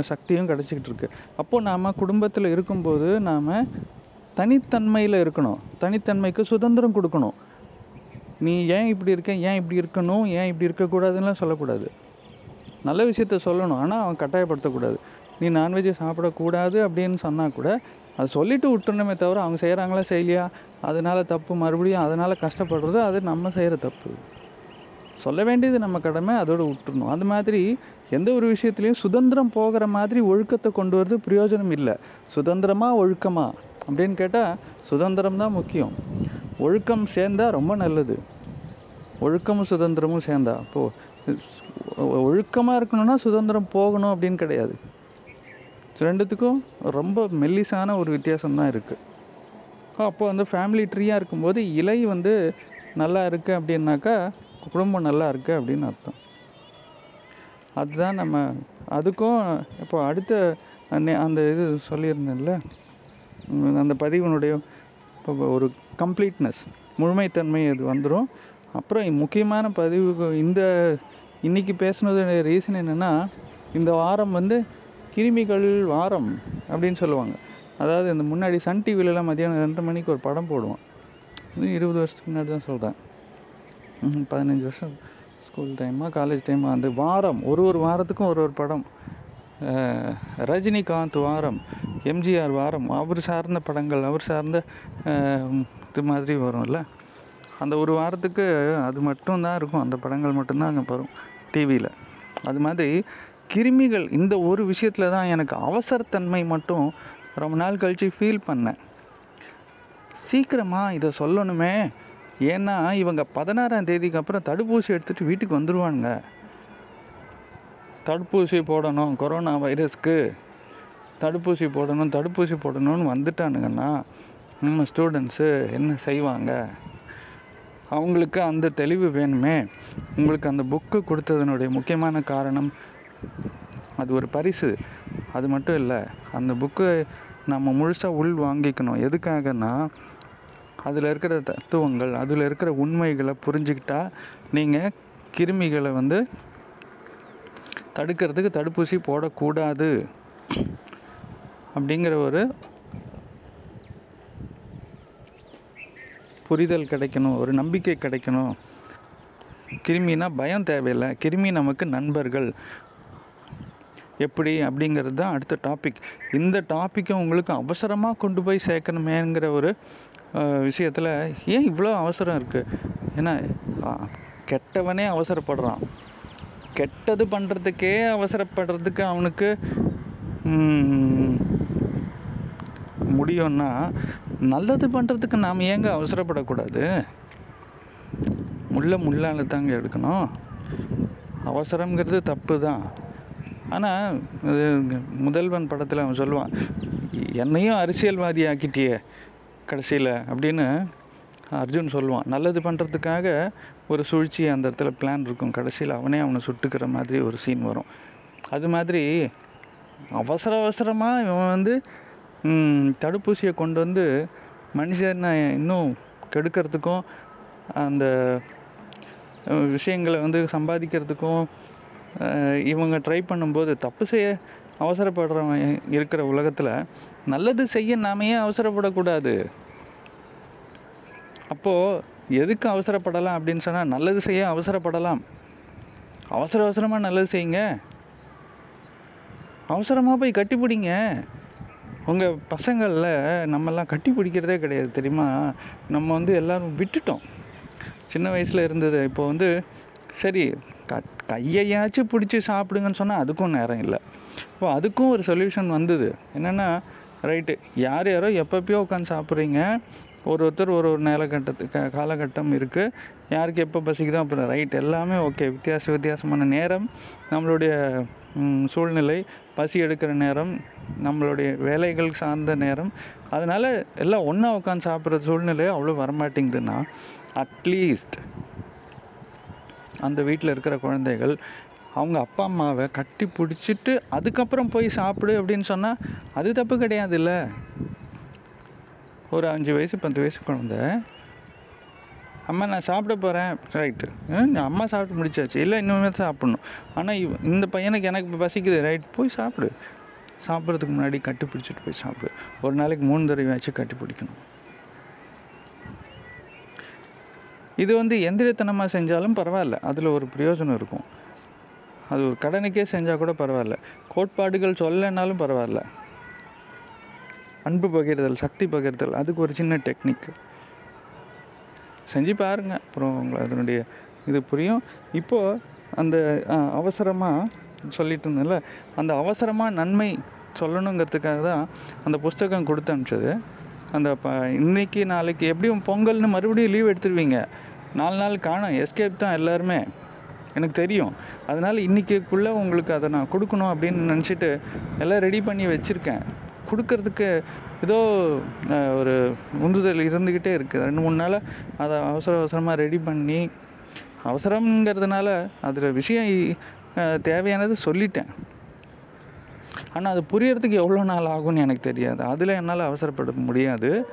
[SPEAKER 1] சக்தியும் கிடச்சிக்கிட்டு இருக்கு. அப்போது நாம் குடும்பத்தில் இருக்கும்போது நாம் தனித்தன்மையில் இருக்கணும். தனித்தன்மைக்கு சுதந்திரம் கொடுக்கணும். நீ ஏன் இப்படி இருக்க? ஏன் இப்படி இருக்கணும்? ஏன் இப்படி இருக்கக்கூடாதுன்னுலாம் சொல்லக்கூடாது. நல்ல விஷயத்த சொல்லணும். ஆனால் அவன் கட்டாயப்படுத்தக்கூடாது. நீ நான்வெஜ்ஜை சாப்பிடக்கூடாது அப்படின்னு சொன்னால் கூட அதை சொல்லிட்டு விட்டுணுமே தவிர அவங்க செய்கிறாங்களா செய்யலையா? அதனால தப்பு. மறுபடியும் அதனால் கஷ்டப்படுறது அது நம்ம செய்கிற தப்பு. சொல்ல வேண்டியது நம்ம கடமை அதோடு விட்டுறணும். அந்த மாதிரி எந்த ஒரு விஷயத்துலையும் சுதந்திரம் போகிற மாதிரி ஒழுக்கத்தை கொண்டு வரது பிரயோஜனம் இல்லை. சுதந்திரமா ஒழுக்கமா? அப்படின்னு கேட்டால் சுதந்திரம் தான் முக்கியம். ஒழுக்கம் சேர்ந்தால் ரொம்ப நல்லது. ஒழுக்கமும் சுதந்திரமும் சேர்ந்தா. இப்போது ஒழுக்கமாக இருக்கணும்னா சுதந்திரம் போகணும் அப்படின்னு கிடையாது. ரெண்டுத்துக்கும் ரொம்ப மெல்லிசான ஒரு வித்தியாசம் தான் இருக்குது அப்போ வந்து ஃபேமிலி ட்ரீயாக இருக்கும்போது இலை வந்து நல்லா இருக்குது அப்படின்னாக்கா குடும்பம் நல்லா இருக்குது அப்படின்னு அர்த்தம். அதுதான் நம்ம அதுக்கும் இப்போ அடுத்த அந்த இது சொல்லியிருந்தேன்ல அந்த பதிவினுடைய இப்போ ஒரு கம்ப்ளீட்னஸ் முழுமைத்தன்மை அது வந்துடும் அப்புறம் முக்கியமான பதிவு இந்த இன்றைக்கி பேசுனது ரீசன் என்னென்னா இந்த வாரம் வந்து கிருமிகள் வாரம் அப்படின்னு சொல்லுவாங்க. அதாவது இந்த முன்னாடி சன் டிவிலலாம் மதியானம் ரெண்டு மணிக்கு ஒரு படம் போடுவான். இது இருபது வருஷத்துக்கு முன்னாடி தான் சொல்கிறேன் பதினஞ்சு வருஷம் ஸ்கூல் டைமாக காலேஜ் டைமாக அந்த வாரம் ஒரு ஒரு வாரத்துக்கும் ஒரு ஒரு படம். ரஜினிகாந்த் வாரம் எம்ஜிஆர் வாரம் அவர் சார்ந்த படங்கள் அவர் சார்ந்த இது மாதிரி வரும்ல. அந்த ஒரு வாரத்துக்கு அது மட்டும்தான் இருக்கும் அந்த படங்கள் மட்டும்தான் அங்கே வரும். டிவியில். அது மாதிரி கிருமிகள் இந்த ஒரு விஷயத்தில் தான் எனக்கு அவசரத்தன்மை மட்டும் ரொம்ப நாள் கழித்து ஃபீல் பண்ணேன். சீக்கிரமாக இதை சொல்லணுமே. ஏன்னா இவங்க பதினாறாம் தேதிக்கு அப்புறம் தடுப்பூசி எடுத்துகிட்டு வீட்டுக்கு வந்துடுவானுங்க தடுப்பூசி போடணும் கொரோனா வைரஸ்க்கு. தடுப்பூசி போடணும் தடுப்பூசி போடணும்னு வந்துட்டானுங்கன்னா நம்ம ஸ்டூடெண்ட்ஸு என்ன செய்வாங்க? அவங்களுக்கு அந்த தெளிவு வேணுமே. உங்களுக்கு அந்த புக்கு கொடுத்ததனுடைய முக்கியமான காரணம் அது ஒரு பரிசு. அது மட்டும் இல்லை அந்த புக்கு நம்ம முழுசாக உள் வாங்கிக்கணும். எதுக்காகன்னா அதில் இருக்கிற தத்துவங்கள் அதில் இருக்கிற உண்மைகளை புரிஞ்சுக்கிட்டா நீங்கள் கிருமிகளை வந்து தடுக்கிறதுக்கு தடுப்பூசி போடக்கூடாது. அப்படிங்கிற ஒரு புரிதல் கிடைக்கணும் ஒரு நம்பிக்கை கிடைக்கணும். கிருமினா பயம் தேவையில்லை. கிருமி நமக்கு நண்பர்கள். எப்படி? அப்படிங்கிறது தான் அடுத்த டாபிக் இந்த டாப்பிக்கை உங்களுக்கு அவசரமாக கொண்டு போய் சேர்க்கணுமேங்கிற ஒரு விஷயத்தில் ஏன் இவ்வளோ அவசரம் இருக்குது ஏன்னா கெட்டவனே அவசரப்படுறான். கெட்டது பண்ணுறதுக்கே அவசரப்படுறதுக்கு அவனுக்கு முடியும்னா நல்லது பண்ணுறதுக்கு நாம் ஏங்க அவசரப்படக்கூடாது? முள்ள முள்ளால் தாங்க எடுக்கணும். அவசரங்கிறது தப்பு தான். ஆனால் முதல்வன் படத்தில் அவன் சொல்லுவான் என்னையும் அரசியல்வாதி ஆக்கிட்டியே கடைசியில் அப்படின்னு அர்ஜுன் சொல்லுவான். நல்லது பண்ணுறதுக்காக ஒரு சூழ்ச்சி அந்த இடத்துல பிளான் இருக்கும். கடைசியில் அவனே அவனை சுட்டுக்கிற மாதிரி ஒரு சீன் வரும். அது மாதிரி அவசர அவசரமாக இவன் வந்து தடுப்பூசியை கொண்டு வந்து மனுஷனை இன்னும் கெடுக்கிறதுக்கும் அந்த விஷயங்களை வந்து சம்பாதிக்கிறதுக்கும் இவங்க ட்ரை பண்ணும்போது தப்பு செய்ய அவசரப்படுறவன் இருக்கிற உலகத்தில் நல்லது செய்ய நாம ஏன் அவசரப்படக்கூடாது? அப்போது எதுக்கு அவசரப்படலாம் அப்படின்னு சொன்னால் நல்லது செய்ய அவசரப்படலாம். அவசர அவசரமாக நல்லது செய்யுங்க. அவசரமாக போய் கட்டிப்பிடிங்க. உங்கள் பசங்களில் நம்மெல்லாம் கட்டி பிடிக்கிறதே கிடையாது தெரியுமா? நம்ம வந்து எல்லோரும் விட்டுட்டோம். சின்ன வயசில் இருந்தது இப்போ வந்து சரி க கையையாச்சும் பிடிச்சி சாப்பிடுங்கன்னு சொன்னால் அதுக்கும் நேரம் இல்லை. இப்போ அதுக்கும் ஒரு சொல்யூஷன் வந்தது. என்னென்னா ரைட்டு யார் யாரோ எப்பப்பயோ உட்காந்து சாப்பிட்றீங்க ஒரு ஒருத்தர் ஒரு ஒரு நேரகட்டத்துக்கு காலகட்டம் இருக்குது யாருக்கு எப்போ பசிக்குதோ அப்புறம் ரைட் எல்லாமே ஓகே வித்தியாச வித்தியாசமான நேரம் நம்மளுடைய சூழ்நிலை பசி எடுக்கிற நேரம் நம்மளுடைய வேலைகள் சார்ந்த நேரம். அதனால் எல்லாம் ஒன்றா உட்காந்து சாப்பிட்ற சூழ்நிலை அவ்வளோ வரமாட்டேங்குதுன்னா அட்லீஸ்ட் அந்த வீட்டில் இருக்கிற குழந்தைகள் அவங்க அப்பா அம்மாவை கட்டி பிடிச்சிட்டு அதுக்கப்புறம் போய் சாப்பிடு அப்படின்னு சொன்னால் அது தப்பு கிடையாதுல்ல. ஒரு அஞ்சு வயசு பத்து வயசு குழந்தை. அம்மா நான் சாப்பிட போகிறேன் ரைட்டு அம்மா சாப்பிட்டு முடிச்சாச்சு. இல்லை இன்னுமே சாப்பிட்ணும். ஆனால் இவ இந்த பையனுக்கு எனக்கு பசிக்குது. ரைட் போய் சாப்பிடு. சாப்பிட்றதுக்கு முன்னாடி கட்டி பிடிச்சிட்டு போய் சாப்பிடு. ஒரு நாளைக்கு மூணு தடவையாச்சும் கட்டி பிடிக்கணும். இது வந்து எந்திரத்தனமாக செஞ்சாலும் பரவாயில்ல. அதில் ஒரு பிரயோஜனம் இருக்கும். அது ஒரு கடனுக்கே செஞ்சால் கூட பரவாயில்ல. கோட்பாடுகள் சொல்லனாலும் பரவாயில்ல. அன்பு பகிர்தல் சக்தி பகிர்தல் அதுக்கு ஒரு சின்ன டெக்னிக். செஞ்சு பாருங்கள் அப்புறம் உங்களை அதனுடைய இது புரியும். இப்போது அந்த அவசரமாக சொல்லிட்டு இருந்தேன்ல அந்த அவசரமாக நன்மை சொல்லணுங்கிறதுக்காக தான் அந்த புஸ்தகம் கொடுத்து அனுப்பிச்சது. அந்த ப இன்னைக்கு நாளைக்கு எப்படியும் பொங்கல்னு மறுபடியும் லீவ் எடுத்துருவீங்க. நாலு நாள் காணும். எஸ்கேப் தான் எல்லாருமே. எனக்கு தெரியும். அதனால் இன்றைக்கிக்குள்ளே உங்களுக்கு அதை நான் கொடுக்கணும் அப்படின்னு நினச்சிட்டு எல்லாம் ரெடி பண்ணி வச்சுருக்கேன். கொடுக்கறதுக்கு ஏதோ ஒரு உந்துதல் இருந்துக்கிட்டே இருக்குது ரெண்டு மூணு நாளாக அதை அவசர அவசரமாக ரெடி பண்ணி அவசரம்ங்கிறதுனால அதில் விஷயம் தேவையானது சொல்லிட்டேன். ஆனால் அது புரியறதுக்கு எவ்வளோ நாள் ஆகும்னு எனக்கு தெரியாது. அதில் என்னால் அவசரப்பட முடியாது.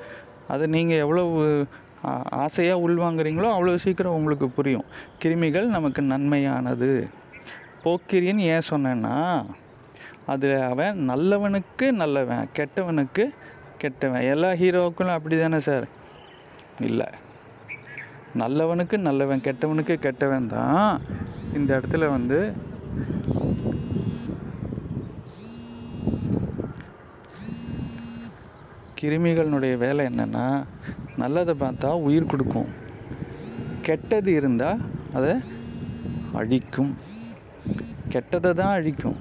[SPEAKER 1] அதை நீங்கள் எவ்வளவு ஆ- ஆசையாக உள்வாங்குறீங்களோ அவ்வளோ சீக்கிரம் உங்களுக்கு புரியும். கிருமிகள் நமக்கு நன்மையானது. போக்கிரின்னு ஏன் சொன்னேன்னா அதில் அவன் நல்லவனுக்கு நல்லவன் கெட்டவனுக்கு கெட்டவன். எல்லா ஹீரோவுக்கும் அப்படி தானே சார்? இல்லை. நல்லவனுக்கு நல்லவன் கெட்டவனுக்கு கெட்டவன் தான் இந்த இடத்துல வந்து கிருமிகளினுடைய வேலை என்னென்னா நல்லதை பார்த்தா உயிர் கொடுக்கும். கெட்டது இருந்தால் அதை அழிக்கும். கெட்டதை தான் அழிக்கும்.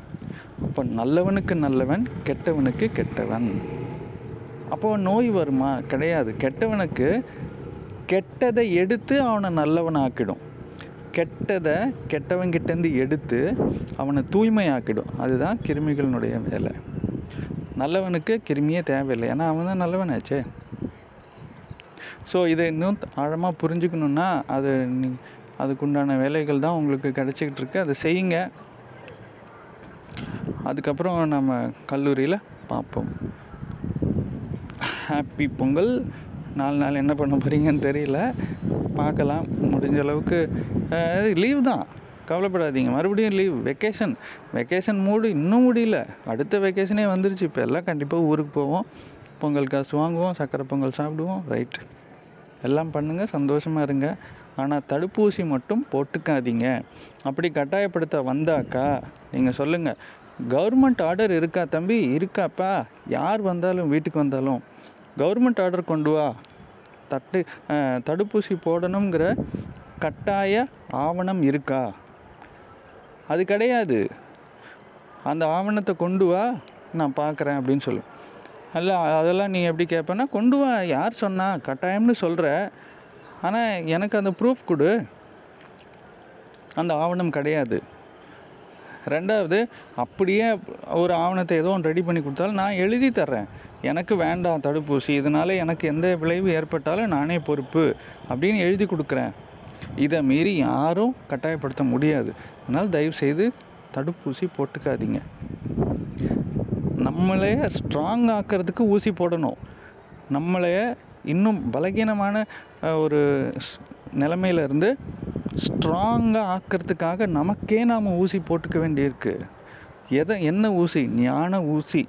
[SPEAKER 1] அப்போ நல்லவனுக்கு நல்லவன் கெட்டவனுக்கு கெட்டவன். அப்போ நோய் வருமா? கிடையாது. கெட்டவனுக்கு கெட்டதை எடுத்து அவனை நல்லவனாக்கிடும். கெட்டதை கெட்டவன்கிட்டேருந்து எடுத்து அவனை தூய்மையாக்கிடும். அதுதான் கிருமிகளினுடைய வேலை. நல்லவனுக்கு கிருமியே தேவையில்லை. ஏன்னா அவன் தான் நல்லவனாச்சே. ஸோ இதை இன்னும் ஆழமாக புரிஞ்சுக்கணுன்னா அது நீ அதுக்குண்டான வேலைகள் தான் உங்களுக்கு கிடச்சிக்கிட்டு இருக்கு. அதை செய்யுங்க. அதுக்கப்புறம் நம்ம கல்லூரியில் பார்ப்போம். ஹாப்பி பொங்கல். நாலு நாள் என்ன பண்ண போகிறீங்கன்னு தெரியல. பார்க்கலாம். முடிஞ்ச அளவுக்கு லீவ் தான். கவலைப்படாதீங்க. மறுபடியும் லீவ் வெக்கேஷன் வெக்கேஷன் மூடு. இன்னும் முடியல. அடுத்த வெக்கேஷனே வந்துருச்சு. இப்போ எல்லாம் கண்டிப்பாக ஊருக்கு போவோம். பொங்கல் காசு வாங்குவோம். சக்கரை பொங்கல் சாப்பிடுவோம். ரைட் எல்லாம் பண்ணுங்கள் சந்தோஷமாக இருங்க. ஆனால் தடுப்பூசி மட்டும் போட்டுக்காதீங்க. அப்படி கட்டாயப்படுத்த வந்தாக்கா நீங்கள் சொல்லுங்கள் கவர்மெண்ட் ஆர்டர் இருக்கா தம்பி? இருக்காப்பா. யார் வந்தாலும் வீட்டுக்கு வந்தாலும். கவர்மெண்ட் ஆர்டர் கொண்டு வா. தட்டு தடுப்பூசி போடணுங்கிற கட்டாய ஆவணம் இருக்கா? அது கிடையாது. அந்த ஆவணத்தை கொண்டு வா. நான் பார்க்குறேன் அப்படின்னு சொல்லு. அல்ல அதெல்லாம் நீ எப்படி கேட்பேன்னா கொண்டு வா. யார் சொன்னா? கட்டாயம்னு சொல்கிற ஆனால் எனக்கு அந்த ப்ரூஃப் கொடு. அந்த ஆவணம் கிடையாது. ரெண்டாவது அப்படியே ஒரு ஆவணத்தை ஏதோ ஒன்று ரெடி பண்ணி கொடுத்தாலும் நான் எழுதி தர்றேன். எனக்கு வேண்டாம் தடுப்பூசி இதனால் எனக்கு எந்த விளைவு ஏற்பட்டாலும் நானே பொறுப்பு அப்படின்னு எழுதி கொடுக்குறேன். இதை மீறி யாரும் கட்டாயப்படுத்த முடியாது. அதனால் தயவு செய்து தடுப்பூசி போட்டுக்காதீங்க. நம்மளே ஸ்ட்ராங் ஆக்கிறதுக்கு ஊசி போடணும். நம்மளே இன்னும் பலகீனமான ஒரு ஸ்- ஸ்ட்ராங்காக ஆக்கிறதுக்காக நமக்கே நாம் ஊசி போட்டுக்க வேண்டியிருக்கு. எதை என்ன ஊசி? ஞான ஊசி.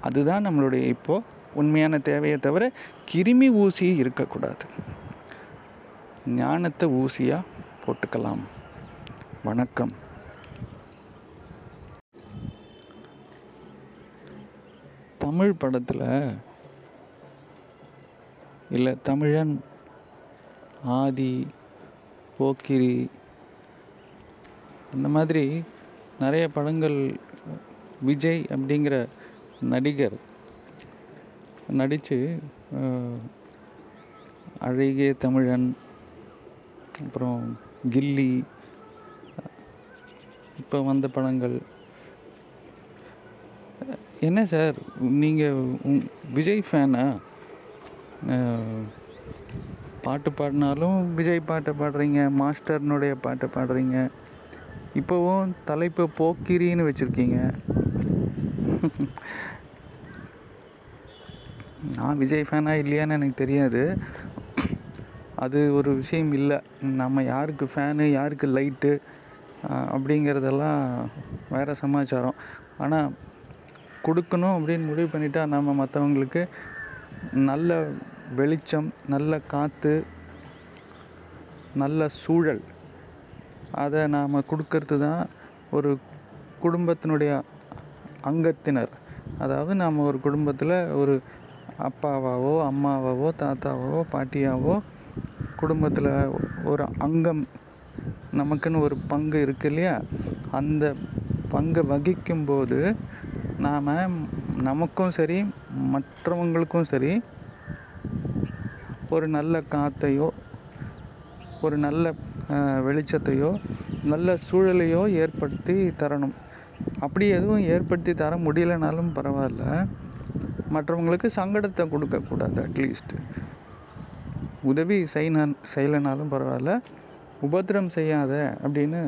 [SPEAKER 1] அதுதான் நம்மளுடைய இப்போது உண்மையான தேவையை தவிர கிருமி ஊசி இருக்கக்கூடாது. ஞானத்தை ஊசியாக போட்டுக்கலாம். வணக்கம். தமிழ் படத்தில் இல்லை தமிழன் ஆதி போக்கிரி இந்த மாதிரி நிறைய படங்கள் விஜய் அப்படிங்கிற நடிகர் நடித்து அழகிய தமிழன் அப்புறம் கில்லி இப்போ வந்த படங்கள். என்ன சார் நீங்கள் விஜய் ஃபேனா? பாட்டு பாடினாலும் விஜய் பாட்டை பாடுறீங்க மாஸ்டர்னுடைய பாட்டை பாடுறீங்க. இப்போவும் தலைப்பு போக்கிரின்னு வச்சுருக்கீங்க. நான் விஜய் ஃபேனா இல்லையான்னு எனக்கு தெரியாது. அது ஒரு விஷயம் இல்லை. நம்ம யாருக்கு ஃபேனு யாருக்கு லைட்டு அப்படிங்கிறதெல்லாம் வேறு சமாச்சாரம். ஆனால் கொடுக்கணும் அப்படின்னு முடிவு பண்ணிட்டா நம்ம மற்றவங்களுக்கு நல்ல வெளிச்சம் நல்ல காற்று நல்ல சூழல். அதை நாம் கொடுக்கறது தான் ஒரு குடும்பத்தினுடைய அங்கத்தினர். அதாவது நாம் ஒரு குடும்பத்தில் ஒரு அப்பாவாவோ அம்மாவாவோ தாத்தாவாவோ பாட்டியாவோ குடும்பத்தில் ஒரு அங்கம் நமக்குன்னு ஒரு பங்கு இருக்கு இல்லையா? அந்த பங்கை வகிக்கும்போது நாம் நமக்கும் சரி மற்றவங்களுக்கும் சரி ஒரு நல்ல காற்றையோ ஒரு நல்ல வெளிச்சத்தையோ நல்ல சூழலையோ ஏற்படுத்தி தரணும். அப்படி எதுவும் ஏற்படுத்தி தர முடியலனாலும் பரவாயில்ல. மற்றவங்களுக்கு சங்கடத்தை கொடுக்கக்கூடாது அட்லீஸ்ட்டு உதவி செய்யணும் செய்யலைனாலும் பரவாயில்ல. உபத்திரம் செய்யாத அப்படின்னு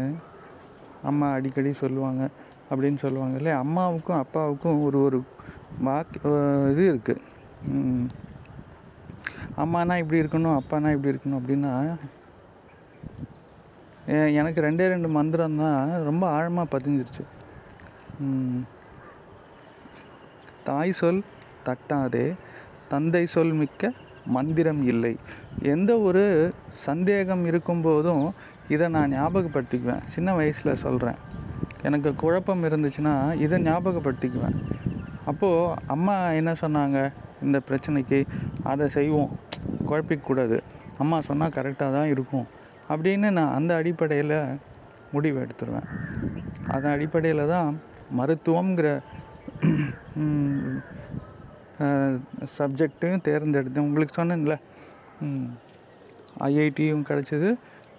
[SPEAKER 1] அம்மா அடிக்கடி சொல்லுவாங்க. அப்படின்னு சொல்லுவாங்க இல்லையா? அம்மாவுக்கும் அப்பாவுக்கும் ஒரு ஒரு வாக்கு இது இருக்குது அம்மானா இப்படி இருக்கணும் அப்பானா இப்படி இருக்கணும் அப்படின்னா எனக்கு ரெண்டே ரெண்டு மந்திரம் தான் ரொம்ப ஆழமாக பதிஞ்சிருச்சு. தாய் சொல் தட்டாதே தந்தை சொல் மிக்க மந்திரம் இல்லை. எந்த ஒரு சந்தேகம் இருக்கும்போதும் இதை நான் ஞாபகப்படுத்திக்குவேன். சின்ன வயசில் சொல்கிறேன் எனக்கு குழப்பம் இருந்துச்சுன்னா இதை ஞாபகப்படுத்திக்குவேன். அப்போது அம்மா என்ன சொன்னாங்க? இந்த பிரச்சனைக்கு அதை செய்வோம். குழப்பிக்கக்கூடாது. அம்மா சொன்னால் கரெக்டாக தான் இருக்கும். அப்படின்னு நான் அந்த அடிப்படையில் முடிவு எடுத்துருவேன். அதன் அடிப்படையில் தான் மருத்துவங்கிற சப்ஜெக்ட்டையும் தேர்ந்தெடுத்தேன். உங்களுக்கு சொன்னேன்ல. ஐஐடியும் கிடச்சிது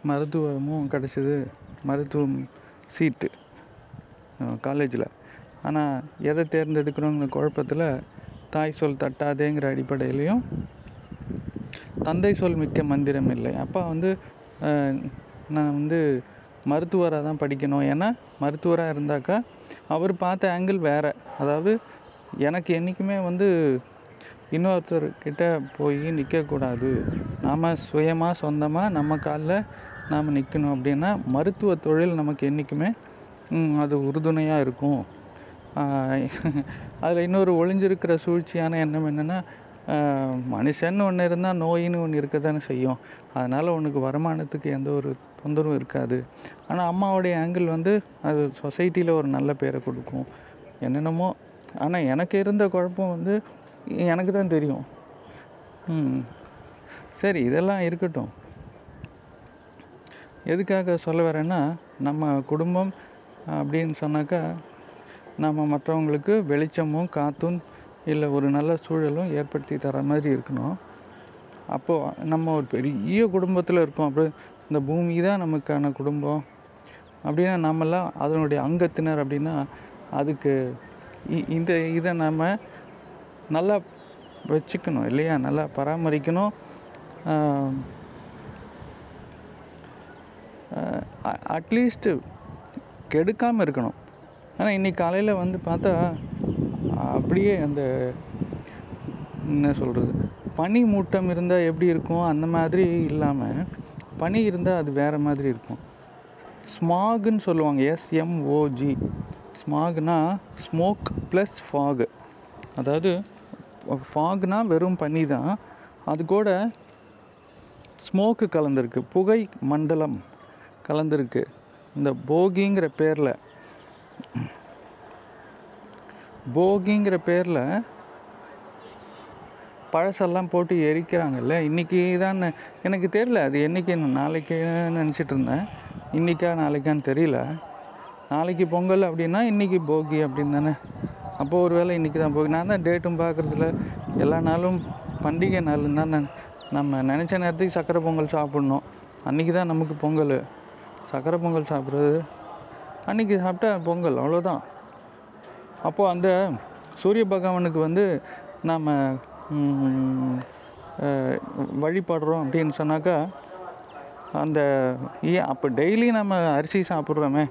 [SPEAKER 1] மருத்துவமும் கிடச்சிது மருத்துவம் சீட்டு காலேஜில் ஆனால் எதை தேர்ந்தெடுக்கணுங்கிற குழப்பத்தில் தாய் சொல் தட்டாதேங்கிற அடிப்படையிலையும் தந்தை சொல் மிக்க மந்திரம் இல்லை. அப்பா வந்து நான் வந்து மருத்துவராக தான் படிக்கணும். ஏன்னா மருத்துவராக இருந்தாக்கா அவர் பார்த்த ஆங்கிள் வேறு. அதாவது எனக்கு என்றைக்குமே வந்து இன்னொருத்தர்கிட்ட போய் நிற்கக்கூடாது நாம் சுயமாக சொந்தமாக நம்ம காலில் நாம் நிற்கணும் அப்படின்னா மருத்துவ தொழில் நமக்கு என்றைக்குமே அது உறுதுணையாக இருக்கும். அதில் இன்னொரு ஒளிஞ்சிருக்கிற சூழ்ச்சியான எண்ணம் என்னென்னா மனுஷன்னு ஒன்று இருந்தால் நோயின்னு ஒன்று இருக்க தானே செய்யும். அதனால் உனக்கு வருமானத்துக்கு எந்த ஒரு தொந்தரவும் இருக்காது. ஆனால் அம்மாவுடைய ஆங்கிள் வந்து அது சொசைட்டியில் ஒரு நல்ல பேரை கொடுக்கும். என்னென்னமோ ஆனால் எனக்கு இருந்த குழப்பம் வந்து எனக்கு தான் தெரியும். சரி இதெல்லாம் இருக்கட்டும். எதுக்காக சொல்ல வரேன்னா நம்ம குடும்பம் அப்படின்னு சொன்னாக்கா நம்ம மற்றவங்களுக்கு வெளிச்சமும் காற்றும் இல்லை ஒரு நல்ல சூழலும் ஏற்படுத்தி தர மாதிரி இருக்கணும். அப்போது நம்ம ஒரு பெரிய குடும்பத்தில் இருக்கோம். அப்படி இந்த பூமி தான் நமக்கான குடும்பம். அப்படின்னா நம்மெல்லாம் அதனுடைய அங்கத்தினர் அப்படின்னா அதுக்கு இ- இந்த இதை நம்ம நல்லா வச்சுக்கணும் இல்லையா? நல்லா பராமரிக்கணும். அட்லீஸ்ட்டு கெடுக்காமல் இருக்கணும். ஆனால் இன்னைக்கு காலையில் வந்து பார்த்தா அப்படியே அந்த என்ன சொல்கிறது பனி மூட்டம் இருந்தால் எப்படி இருக்கும்? அந்த மாதிரி இல்லாமல் பனி இருந்தால் அது வேறு மாதிரி இருக்கும். ஸ்மாகுன்னு சொல்லுவாங்க எஸ்எம்ஓஜி ஸ்மாக்னா ஸ்மோக் ப்ளஸ் ஃபாகு. அதாவது ஃபாக்னா வெறும் பனி தான். அது கூட ஸ்மோக்கு கலந்துருக்கு புகை மண்டலம் கலந்துருக்கு. இந்த போகிங்கிற பேரில் போகிங்கிற பேரில் பழசெல்லாம் போட்டு எரிக்கிறாங்கல்ல. இன்றைக்கி தான் எனக்கு தெரியல. அது என்றைக்கு நாளைக்கு நினச்சிட்டு இருந்தேன். இன்றைக்கா நாளைக்கான்னு தெரியல. நாளைக்கு பொங்கல் அப்படின்னா இன்றைக்கி போகி அப்படின்னு தானே. அப்போது ஒரு வேளை இன்றைக்கி தான் போகி. நான் தான் டேட்டும் பார்க்குறதுல எல்லா நாளும் பண்டிகை நாளும் தான் நான் நம்ம நினச்ச நேரத்துக்கு சக்கரை பொங்கல் சாப்பிட்ணும். அன்றைக்கி தான் நமக்கு பொங்கல். சக்கரை பொங்கல் சாப்பிட்றது அன்றைக்கி சாப்பிட்டா பொங்கல் அவ்வளோதான் அப்போது அந்த சூரிய பகவானுக்கு வந்து நாம் வழிபடுறோம் அப்படின்னு சொன்னாக்கா அந்த ஏன் அப்போ டெய்லி நம்ம அரிசி சாப்பிட்றோமே.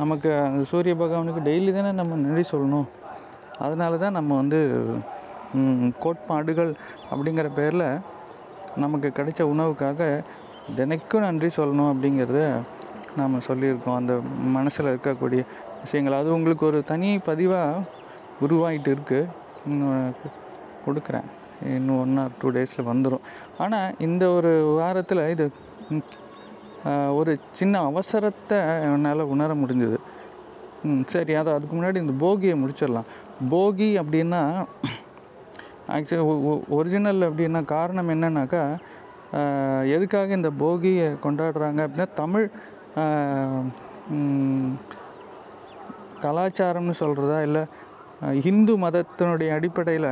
[SPEAKER 1] நமக்கு அந்த சூரிய பகவானுக்கு டெய்லி தானே நம்ம நன்றி சொல்லணும். அதனால தான் நம்ம வந்து கோட்பாடுகள் அப்படிங்கிற பேரில் நமக்கு கிடைச்ச உணவுக்காக தினைக்கும் நன்றி சொல்லணும் அப்படிங்கிறத நாம் சொல்லியிருக்கோம். அந்த மனசில் இருக்கக்கூடிய விஷயங்கள். அது உங்களுக்கு ஒரு தனி பதிவாக உருவாகிட்டு இருக்குது இன்னும் கொடுக்குறேன். இன்னும் ஒன் ஆர் டூ டேஸில் வந்துடும் ஆனால் இந்த ஒரு வாரத்தில் இது ஒரு சின்ன அவசரத்தை என்னால் உணர முடிஞ்சது. ம் சரி அது அதுக்கு முன்னாடி இந்த போகியை முடிச்சிடலாம். போகி அப்படின்னா ஆக்சுவலி ஒரிஜினல் அப்படின்னா காரணம் என்னன்னாக்கா எதுக்காக இந்த போகியை கொண்டாடுறாங்க அப்படின்னா தமிழ் கலாச்சாரம்னு சொல்கிறதா இல்லை ஹிந்து மதத்தினுடைய அடிப்படையில்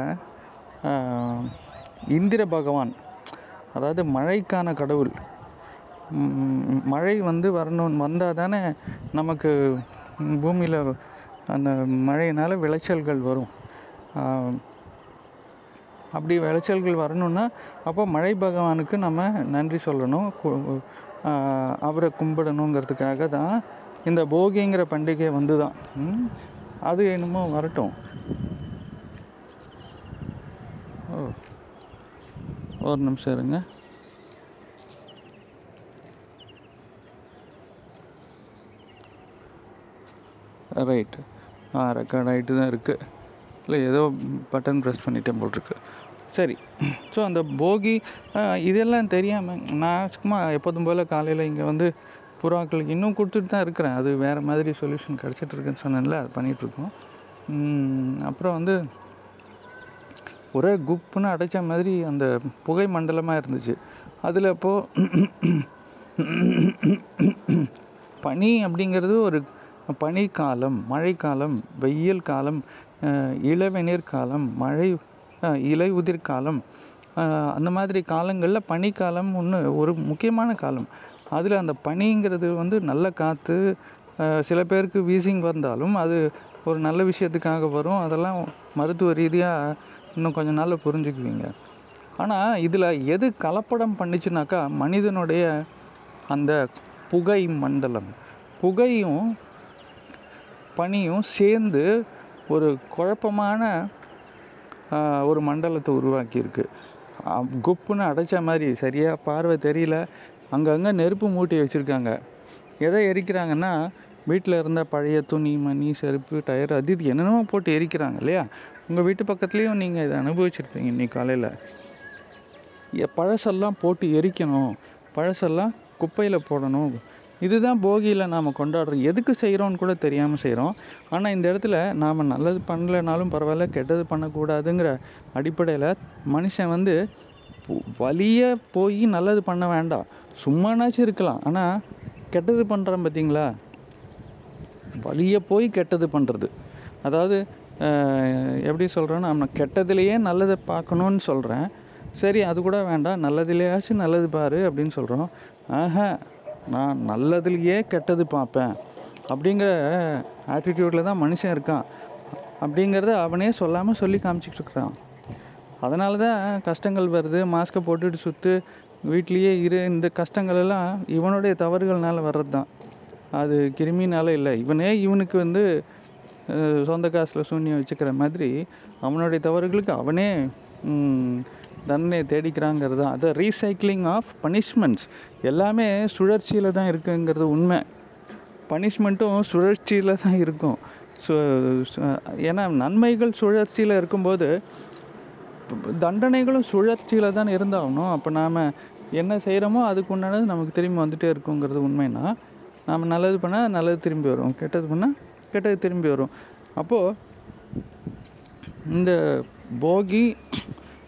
[SPEAKER 1] இந்திர பகவான் அதாவது மழைக்கான கடவுள் மழை வந்து வரணும் வந்தால் தானே நமக்கு பூமியில் அந்த மழையினால் விளைச்சல்கள் வரும். அப்படி விளைச்சல்கள் வரணும்னா அப்போ மழை பகவானுக்கு நம்ம நன்றி சொல்லணும் அவரை கும்பிடணுங்கிறதுக்காக தான் இந்த போகிங்கிற பண்டிகை வந்து தான் அது என்னமோ வரட்டும். ஓ ஒரு நிமிஷம் இருங்க. ரைட்டு ஆ ரெக்கார்ட் ஆகிட்டு தான் இருக்குது இல்லை ஏதோ பட்டன் ப்ரெஸ் பண்ணிட்டேன் போல் இருக்கு. சரி. ஸோ அந்த போகி இதெல்லாம் தெரியாமல் நான் சும்மா எப்போதும் போல் காலையில் இங்கே வந்து புறாக்களுக்கு இன்னும் கொடுத்துட்டு தான் இருக்கிறேன். அது வேறு மாதிரி சொல்யூஷன் கிடச்சிட்டு இருக்குன்னு சொன்னேன்ல அது பண்ணிகிட்ருக்கோம் அப்புறம் வந்து ஒரே குப்புன்னு அடைச்ச மாதிரி அந்த புகை மண்டலமாக இருந்துச்சு. அதில் அப்போது பனி அப்படிங்கிறது ஒரு பனிக்காலம் மழைக்காலம் வெயில் காலம் அஹ், காலம் மழை இலை உதிர் காலம். அந்த மாதிரி காலங்களில் பனிக்காலம் ஒன்று ஒரு முக்கியமான காலம். அதில் அந்த பனிங்கிறது வந்து நல்ல காற்று சில பேருக்கு வீசிங் வந்தாலும் அது ஒரு நல்ல விஷயத்துக்காக வரும். அதெல்லாம் மருத்துவ ரீதியாக இன்னும் கொஞ்ச நாளில் புரிஞ்சுக்குவீங்க. ஆனால் இதில் எது கலப்படம் பண்ணிச்சுனாக்கா மனிதனுடைய அந்த புகை மண்டலம். புகையும் பனியும் சேர்ந்து ஒரு குழப்பமான ஒரு மண்டலத்தை உருவாக்கியிருக்கு. குப்புன்னு அடைச்ச மாதிரி சரியாக பார்வை தெரியல. அங்கங்கே நெருப்பு மூட்டி வச்சுருக்காங்க. எதை எரிக்கிறாங்கன்னா வீட்டில் இருந்த பழைய துணி மணி செருப்பு டயர் அது இது என்னென்னமோ போட்டு எரிக்கிறாங்க இல்லையா? உங்கள் வீட்டு பக்கத்துலேயும் நீங்கள் இதை அனுபவிச்சிருப்பீங்க இன்னைக்கு காலையில். எ- பழசெல்லாம் போட்டு எரிக்கணும். பழசெல்லாம் குப்பையில் போடணும். இதுதான் போகியில் நாம் கொண்டாடுறோம். எதுக்கு செய்கிறோன்னு கூட தெரியாமல் செய்கிறோம் ஆனால் இந்த இடத்துல நாம் நல்லது பண்ணலைனாலும் பரவாயில்ல கெட்டது பண்ணக்கூடாதுங்கிற அடிப்படையில் மனுஷன் வந்து வழியே வலிய போய் நல்லது பண்ண வேண்டாம். சும்மானாச்சும் இருக்கலாம். ஆனால் கெட்டது பண்ணுறான் பார்த்தீங்களா வழியே போய் கெட்டது பண்ணுறது அதாவது எப்படி சொல்கிறேன்னா நம்ம கெட்டதுலேயே நல்லதை பார்க்கணுன்னு சொல்கிறேன் சரி அது கூட வேண்டாம். நல்லதுலேயாச்சும் நல்லது பாரு அப்படின்னு சொல்கிறோம் ஆஹா நான் நல்லதுலேயே கெட்டது பார்ப்பேன். அப்படிங்கிற ஆட்டிடியூட்டில் தான் மனுஷன் இருக்கான். அப்படிங்கிறத அவனே சொல்லாமல் சொல்லி காமிச்சிட்டு இருக்கிறான். அதனால தான் கஷ்டங்கள் வருது. மாஸ்க்கை போட்டுட்டு சுற்று வீட்லேயே இரு. இந்த கஷ்டங்கள் எல்லாம் இவனுடைய தவறுகள்னால வர்றது தான் அது கிருமினால இல்லை. இவனே இவனுக்கு வந்து சொந்த காசில் சூன்யம் வச்சுக்கிற மாதிரி அவனுடைய தவறுகளுக்கு அவனே தண்டனையை தேடிக்கிறாங்கிறது தான். அது ரீசைக்ளிங் ஆஃப் பனிஷ்மெண்ட்ஸ் எல்லாமே சுழற்சியில் தான் இருக்குங்கிறது உண்மை. பனிஷ்மெண்ட்டும் சுழற்சியில் தான் இருக்கும். ஸோ ஏன்னா நன்மைகள் சுழற்சியில் இருக்கும்போது தண்டனைகளும் சுழற்சியில் தான் இருந்தாகணும். அப்போ நாம் என்ன செய்கிறோமோ அதுக்கு உண்டானது நமக்கு திரும்பி வந்துகிட்டே இருக்குங்கிறது உண்மைன்னா நாம் நல்லது பண்ணால் நல்லது திரும்பி வரும். கெட்டது பண்ணால் கெட்டது திரும்பி வரும். அப்போது இந்த போகி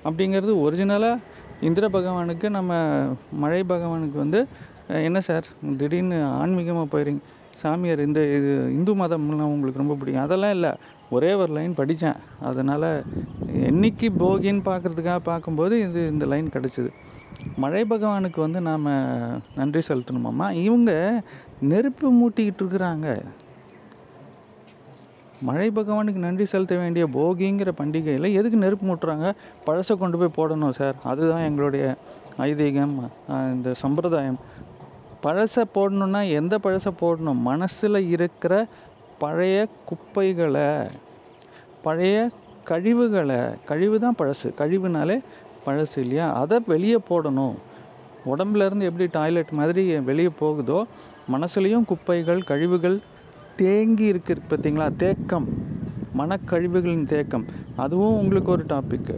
[SPEAKER 1] அப்படிங்கிறது ஒரிஜினலாக இந்திர பகவானுக்கு நம்ம மழை பகவானுக்கு வந்து என்ன சார் திடீர்னு ஆன்மீகமாக போயிடுறீங்க சாமியார் இந்த இது இந்து மதம்லாம் உங்களுக்கு ரொம்ப பிடிக்கும். அதெல்லாம் இல்லை. ஒரே ஒரு லைன் படித்தேன் அதனால் என்னைக்கு போகின்னு பார்க்குறதுக்காக பார்க்கும்போது இது இந்த லைன் கிடச்சிது. மழை பகவானுக்கு வந்து நாம் நன்றி செலுத்தணுமாம்மா? இவங்க நெருப்பு மூட்டிக்கிட்டு இருக்கிறாங்க. மழை பகவானுக்கு நன்றி செலுத்த வேண்டிய போகிங்கிற பண்டிகையில் எதுக்கு நெருப்பு மூட்டுறாங்க? பழசை கொண்டு போய் போடணும் சார். அதுதான் எங்களுடைய ஐதீகம் இந்த சம்பிரதாயம். பழசை போடணுன்னா எந்த பழசை போடணும்? மனசில் இருக்கிற பழைய குப்பைகளை பழைய கழிவுகளை. கழிவு தான் பழசு. கழிவுனாலே பழசு இல்லையா? அதை வெளியே போடணும். உடம்புலேருந்து எப்படி டாய்லெட் மாதிரி வெளியே போகுதோ மனசுலேயும் குப்பைகள் கழிவுகள் தேங்கி இருக்கு பார்த்தீங்களா தேக்கம். மனக்கழிவுகளின் தேக்கம். அதுவும் உங்களுக்கு ஒரு டாப்பிக்கு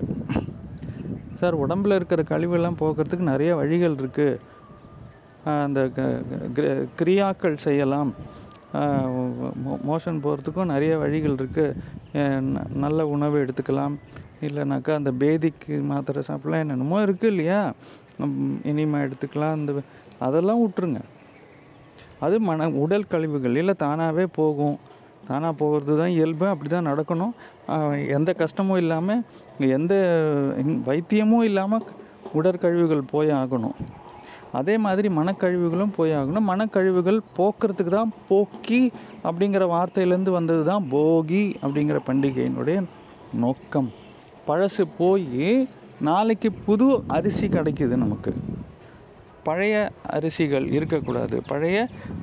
[SPEAKER 1] சார் உடம்புல இருக்கிற கழிவெல்லாம் போக்குறதுக்கு நிறைய வழிகள் இருக்குது அந்த க- கிரியாக்கள் செய்யலாம். மோஷன் போகிறதுக்கும் நிறைய வழிகள் இருக்குது நல்ல உணவு எடுத்துக்கலாம். இல்லைனாக்கா அந்த பேதிக்கு மாத்திரை சாப்பிட்லாம் என்னென்னமோ இருக்குது இல்லையா? இனிமா எடுத்துக்கலாம். அந்த அதெல்லாம் விட்ருங்க அது மன உடல் கழிவுகள். இல்லை தானாகவே போகும். தானாக போகிறது தான் இயல்பு அப்படி தான் நடக்கணும் எந்த கஷ்டமும் இல்லாமல் எந்த வைத்தியமும் இல்லாமல் உடற்கழிவுகள் போய் ஆகணும். அதே மாதிரி மனக்கழிவுகளும் போய் ஆகணும். மனக்கழிவுகள் போக்குறதுக்கு தான் போக்கி அப்படிங்கிற வார்த்தையிலேருந்து வந்தது தான் போகி அப்படிங்கிற பண்டிகையினுடைய நோக்கம். பழசு போய் நாளைக்கு புது அரிசி கிடைக்குது நமக்கு. பழைய அரிசிகள் இருக்கக்கூடாது பழைய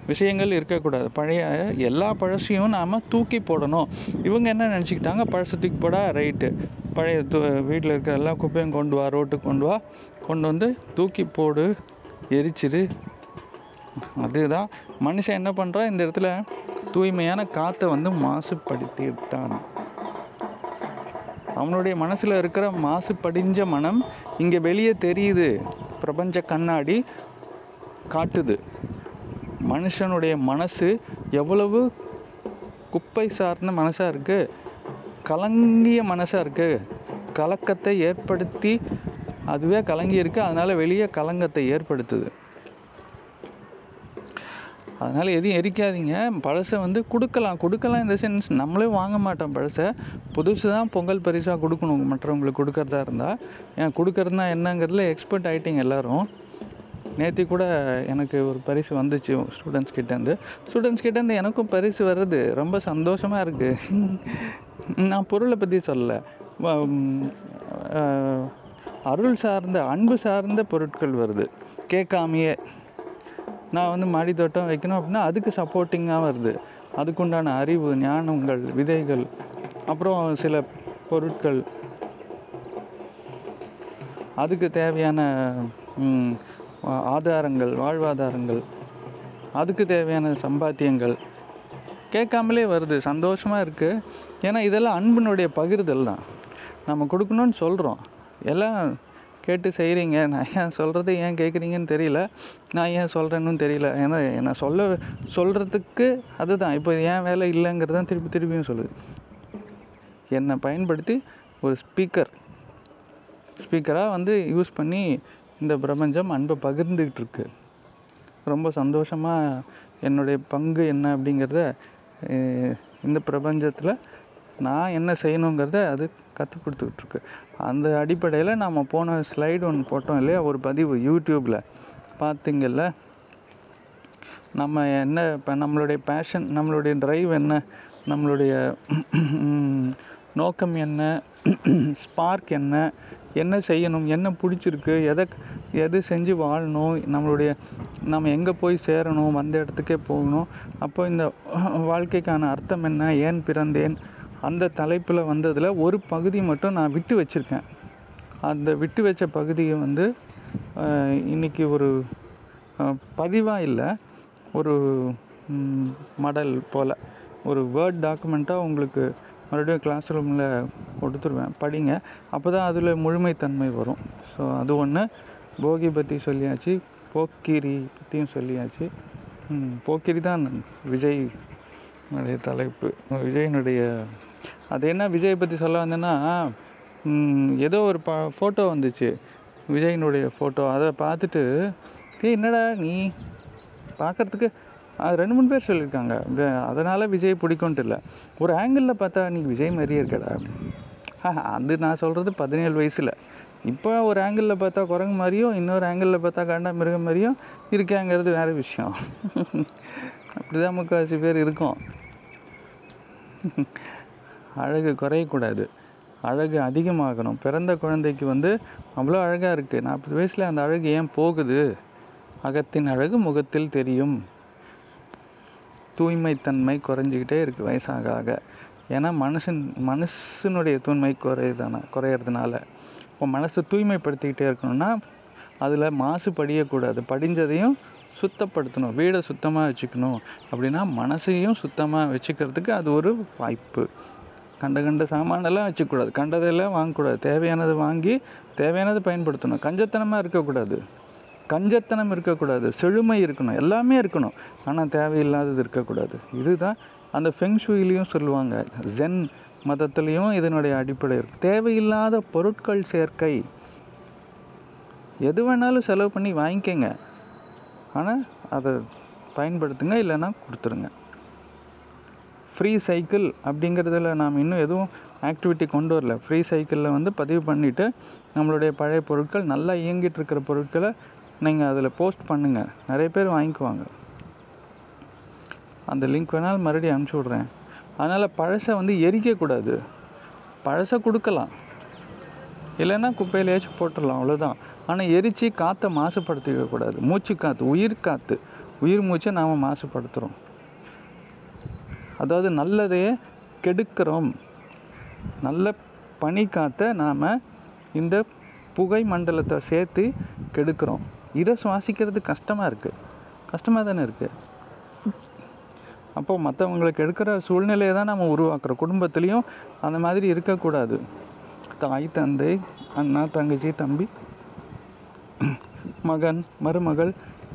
[SPEAKER 1] விஷயங்கள் இருக்கக்கூடாது. பழைய எல்லா பழசையும் நாம் தூக்கி போடணும். இவங்க என்ன நினச்சிக்கிட்டாங்க? பழசை தூக்கி போடா ரைட்டு. பழைய து வீட்டில் இருக்கிற எல்லா குப்பையும் கொண்டு வா ரோட்டுக்கு கொண்டு வா. கொண்டு வந்து தூக்கி போடு எரிச்சிடு. அதுதான். மனுஷன் என்ன பண்ணுறான் இந்த இடத்துல தூய்மையான காற்றை வந்து மாசுபடுத்தி விட்டான் அவனுடைய மனசில் இருக்கிற மாசுபடிஞ்ச மனம் இங்கே வெளியே தெரியுது. பிரபஞ்ச கண்ணாடி காட்டுது. மனுஷனுடைய மனசு எவ்வளவு குப்பை சார்ந்த மனசாக இருக்குது கலங்கிய மனசாக இருக்குது கலக்கத்தை ஏற்படுத்தி அதுவே கலங்கி இருக்குது அதனால் வெளியே கலங்கத்தை ஏற்படுத்துது. அதனால் எதையும் எரிக்காதீங்க. பழசை வந்து கொடுக்கலாம். கொடுக்கலாம் இந்த சென்ஸ் நம்மளே வாங்க மாட்டோம் பழசை. புதுசு தான் பொங்கல் பரிசாக கொடுக்கணும் மற்றவங்களுக்கு கொடுக்கறதா இருந்தால் ஏன் கொடுக்கறதுனா என்னங்கிறதுல எக்ஸ்பர்ட் ஆகிட்டிங்க எல்லோரும். நேற்று கூட எனக்கு ஒரு பரிசு வந்துச்சு ஸ்டூடெண்ட்ஸ் கிட்டேருந்து ஸ்டூடெண்ட்ஸ் கிட்டேருந்து எனக்கும் பரிசு வர்றது ரொம்ப சந்தோஷமாக இருக்குது நான் பொருளை பற்றி சொல்லலை. அருள் சார்ந்த அன்பு சார்ந்த பொருட்கள் வருது. கேட்காமையே நான் வந்து மாடி தோட்டம் வைக்கணும் அப்படின்னா அதுக்கு சப்போர்ட்டிங்காக வருது. அதுக்குண்டான அறிவு ஞானங்கள் விதைகள் அப்புறம் சில பொருட்கள். அதுக்கு தேவையான ஆதாரங்கள் வாழ்வாதாரங்கள். அதுக்கு தேவையான சம்பாத்தியங்கள். கேட்காமலே வருது. சந்தோஷமாக இருக்குது ஏன்னா இதெல்லாம் அன்பினுடைய பகிர்தல் தான். நம்ம கொடுக்கணும்னு சொல்கிறோம் எல்லாம் கேட்டு செய்கிறீங்க நான் ஏன் சொல்கிறது ஏன் கேட்குறீங்கன்னு தெரியல. நான் ஏன் சொல்கிறேன்னு தெரியல. ஏன்னா நான் சொல்ல சொல்கிறதுக்கு அதுதான். இப்போ ஏன் வேலை இல்லைங்கிறது தான் திருப்பி திருப்பியும் சொல்லுது. என்னை பயன்படுத்தி ஒரு ஸ்பீக்கர் ஸ்பீக்கராக வந்து யூஸ் பண்ணி இந்த பிரபஞ்சம் அன்பை பகிர்ந்துக்கிட்டு இருக்கு ரொம்ப சந்தோஷமாக என்னுடைய பங்கு என்ன அப்படிங்கிறத இந்த பிரபஞ்சத்தில் நான் என்ன செய்யணுங்கிறத அது கற்றுக் கொடுத்துக்கிட்ருக்கு அந்த அடிப்படையில் நாம் போன ஸ்லைடு ஒன்று போட்டோம் இல்லையா? ஒரு பதிவு யூடியூப்பில் பார்த்திங்கள்ல நம்ம என்ன இப்போ நம்மளுடைய பேஷன் நம்மளுடைய ட்ரைவ் என்ன? நம்மளுடைய நோக்கம் என்ன? ஸ்பார்க் என்ன? என்ன செய்யணும்? என்ன பிடிச்சிருக்கு? எதை எது செஞ்சு வாழணும்? நம்மளுடைய நம்ம எங்கே போய் சேரணும்? வந்த இடத்துக்கே போகணும். அப்போ இந்த வாழ்க்கைக்கான அர்த்தம் என்ன? ஏன் பிறந்தேன்? அந்த தலைப்பில் வந்ததில் ஒரு பகுதி மட்டும் நான் விட்டு வச்சுருக்கேன். அந்த விட்டு வச்ச பகுதியை வந்து இன்றைக்கி ஒரு பதிவாக இல்லை ஒரு மடல் போல். ஒரு வேர்ட் டாக்குமெண்ட்டாக உங்களுக்கு மறுபடியும் கிளாஸ் ரூமில் கொடுத்துருவேன். படிங்க. அப்போ தான் அதில் முழுமைத்தன்மை வரும். ஸோ அது ஒன்று போகி பற்றி சொல்லியாச்சு. போக்கிரி பற்றியும் சொல்லியாச்சு. போக்கிரி தான் விஜய் தலைப்பு. விஜயனுடைய அது என்ன விஜய் பற்றி சொல்ல வந்தேன்னா ஏதோ ஒரு ப ஃபோட்டோ வந்துச்சு. விஜயினுடைய ஃபோட்டோ அதை பார்த்துட்டு ஏய் என்னடா நீ? பார்க்குறதுக்கு அது ரெண்டு மூணு பேர் சொல்லியிருக்காங்க. அதனால் விஜய் பிடிக்கும்ட்டு இல்லை. ஒரு ஆங்கிளில் பார்த்தா நீ விஜய் மாதிரியே இருக்கடா. அது நான் சொல்கிறது பதினேழு வயசில். இப்போ ஒரு ஆங்கிளில் பார்த்தா குரங்கு மாதிரியும் இன்னொரு ஆங்கிளில் பார்த்தா காண்டா மிருகம் மாதிரியும் இருக்காங்கிறது வேறு விஷயம். அப்படி தான் முக்கால்வாசி பேர் இருக்கும். அழகு குறையக்கூடாது. அழகு அதிகமாகணும். பிறந்த குழந்தைக்கு வந்து அவ்வளோ அழகாக இருக்குது நாற்பது வயசில் அந்த அழகு ஏன் போகுது? அகத்தின் அழகு முகத்தில் தெரியும். தூய்மைத்தன்மை குறைஞ்சிக்கிட்டே இருக்குது வயசாக ஆக. ஏன்னா மனுஷன் மனுஷனுடைய தூய்மை குறையுதான குறையிறதுனால. இப்போ மனசை தூய்மைப்படுத்திக்கிட்டே இருக்கணும்னா அதில் மாசு படியக்கூடாது. படிஞ்சதையும் சுத்தப்படுத்தணும். வீடை சுத்தமாக வச்சுக்கணும். அப்படின்னா மனசையும் சுத்தமாக வச்சுக்கிறதுக்கு அது ஒரு வாய்ப்பு. கண்ட கண்ட சாமானெல்லாம் வச்சுக்கூடாது. கண்டதெல்லாம் வாங்கக்கூடாது. தேவையானதை வாங்கி தேவையானதை பயன்படுத்தணும். கஞ்சத்தனமாக இருக்கக்கூடாது. கஞ்சத்தனம் இருக்கக்கூடாது. செழுமை இருக்கணும். எல்லாமே இருக்கணும். ஆனால் தேவையில்லாதது இருக்கக்கூடாது. இதுதான் அந்த ஃபெங்ஷுயிலையும் சொல்லுவாங்க. ஜென் மதத்துலேயும் இதனுடைய அடிப்படை இருக்குது தேவையில்லாத பொருட்கள் சேர்க்கை. எது வேணாலும் செலவு பண்ணி வாங்கிக்கங்க. ஆனால் அதை பயன்படுத்துங்க இல்லைன்னா கொடுத்துருங்க. ஃப்ரீ சைக்கிள் அப்படிங்கிறதுல நாம் இன்னும் எதுவும் ஆக்டிவிட்டி கொண்டு வரல. ஃப்ரீ சைக்கிளில் வந்து பதிவு பண்ணிவிட்டு நம்மளுடைய பழைய பொருட்கள் நல்லா இயங்கிட்டு இருக்கிற பொருட்களை நீங்கள் அதில் போஸ்ட் பண்ணுங்கள் நிறைய பேர் வாங்கிக்குவாங்க. அந்த லிங்க் வேணாலும் மறுபடியும் அனுப்பிச்சி விட்றேன். அதனால் பழசை வந்து எரிக்கக்கூடாது பழசை கொடுக்கலாம். இல்லைன்னா குப்பையிலேயாச்சும் போட்டுடலாம் அவ்வளோதான் ஆனால் எரித்து காற்றை மாசுபடுத்திக்கக்கூடாது மூச்சு காற்று உயிர் காற்று உயிர் மூச்சை நாம் மாசுபடுத்துகிறோம் அதாவது நல்லதையே கெடுக்கிறோம். நல்ல பனி காற்றை நாம் இந்த புகை மண்டலத்தை சேர்த்து கெடுக்கிறோம். இதை சுவாசிக்கிறது கஷ்டமாக இருக்குது கஷ்டமாக தானே இருக்குது அப்போ மற்றவங்களுக்கு எடுக்கிற சூழ்நிலையை தான் நம்ம உருவாக்குறோம். குடும்பத்துலேயும் அந்த மாதிரி இருக்கக்கூடாது. தாய் தந்தை அண்ணா தங்கச்சி தம்பி மகன் மருமகள்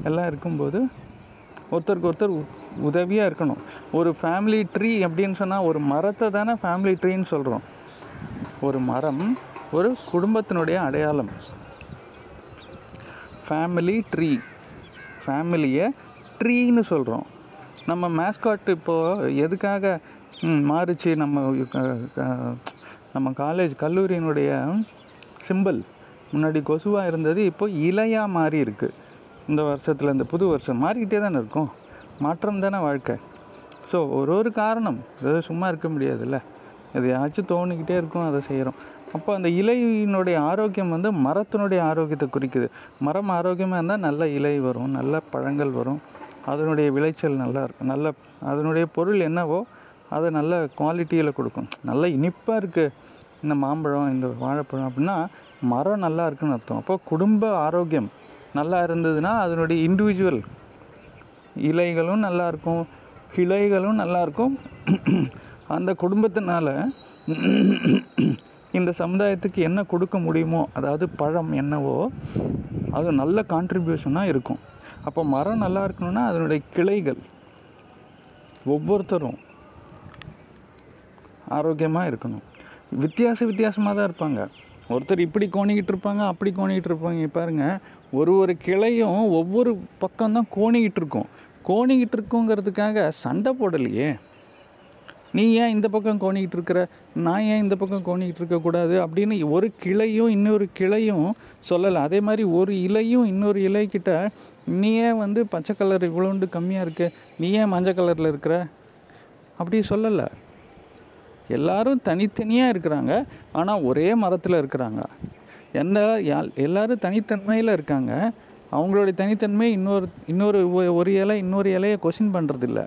[SPEAKER 1] எல்லாம் இருக்கும்போது ஒருத்தருக்கு ஒருத்தர் உதவியாக இருக்கணும். ஒரு ஃபேமிலி ட்ரீ அப்படின்னு சொன்னால் ஒரு மரத்தை தானே ஃபேமிலி ட்ரீன்னு சொல்கிறோம் ஒரு மரம் ஒரு குடும்பத்தினுடைய அடையாளம். ஃபேமிலி ட்ரீ ஃபேமிலியை ட்ரீன்னு சொல்கிறோம் நம்ம மேஸ்காட் இப்போது எதுக்காக மாறிச்சு? நம்ம நம்ம காலேஜ் கல்லூரியினுடைய சிம்பிள் முன்னாடி கொசுவாக இருந்தது இப்போ இலையாக மாறி இருக்குது இந்த வருஷத்தில் இந்த புது வருஷம் மாறிக்கிட்டே தானே இருக்கும். மாற்றம் தானே வாழ்க்கை? ஸோ ஒரு ஒரு காரணம். அதாவது சும்மா இருக்க முடியாதுல்ல. எதையாச்சும் தோணிக்கிட்டே இருக்கும் அதை செய்கிறோம் அப்போ அந்த இலையினுடைய ஆரோக்கியம் வந்து மரத்தினுடைய ஆரோக்கியத்தை குறிக்குது. மரம் ஆரோக்கியமாக இருந்தால் நல்ல இலை வரும் நல்ல பழங்கள் வரும். அதனுடைய விளைச்சல் நல்லா இருக்கும் நல்ல அதனுடைய பொருள் என்னவோ அதை நல்ல குவாலிட்டியில் கொடுக்கும். நல்ல இனிப்பாக இருக்குது இந்த மாம்பழம் இந்த வாழைப்பழம் அப்படின்னா மரம் நல்லா இருக்குன்னு அர்த்தம். அப்போ குடும்ப ஆரோக்கியம் நல்லா இருந்ததுன்னா அதனுடைய இண்டிவிஜுவல் இலைகளும் நல்லா இருக்கும் கிளைகளும் நல்லா இருக்கும் அந்த குடும்பத்தினால இந்த சமுதாயத்துக்கு என்ன கொடுக்க முடியுமோ அதாவது பழம் என்னவோ அது நல்ல கான்ட்ரிபியூஷனாக இருக்கும். அப்போ மரம் நல்லா இருக்கணும்னா அதனுடைய கிளைகள் ஒவ்வொருத்தரும் ஆரோக்கியமாக இருக்கணும். வித்தியாச வித்தியாசமாக தான் இருப்பாங்க. ஒருத்தர் இப்படி கோணிக்கிட்டு இருப்பாங்க அப்படி கோணிக்கிட்டு இருப்பாங்க. பாருங்கள் ஒரு ஒரு கிளையும் ஒவ்வொரு பக்கம்தான் கோணிக்கிட்டு இருக்கும். கோணிக்கிட்டு இருக்குங்கிறதுக்காக சண்டை போடலையே. நீ ஏன் இந்த பக்கம் கோணிக்கிட்டு இருக்கிற நான் ஏன் இந்த பக்கம் கோணிக்கிட்டு இருக்கக்கூடாது அப்படின்னு ஒரு கிளையும் இன்னொரு கிளையும் சொல்லலை. அதே மாதிரி ஒரு இலையும் இன்னொரு இலைக்கிட்ட நீ ஏன் வந்து பச்சை கலர் இவ்வளோண்டு கம்மியாக இருக்கு? நீ ஏன் மஞ்சள் கலரில் இருக்கிற? அப்படி சொல்லலை. எல்லாரும் தனித்தனியாக இருக்கிறாங்க. ஆனால் ஒரே மரத்தில் இருக்கிறாங்க. எந்த யால் எல்லாரும் தனித்தன்மையில் இருக்காங்க. அவங்களுடைய தனித்தன்மை இன்னொரு இன்னொரு ஒரு இலை இன்னொரு இலையை கொஷின் பண்ணுறதில்ல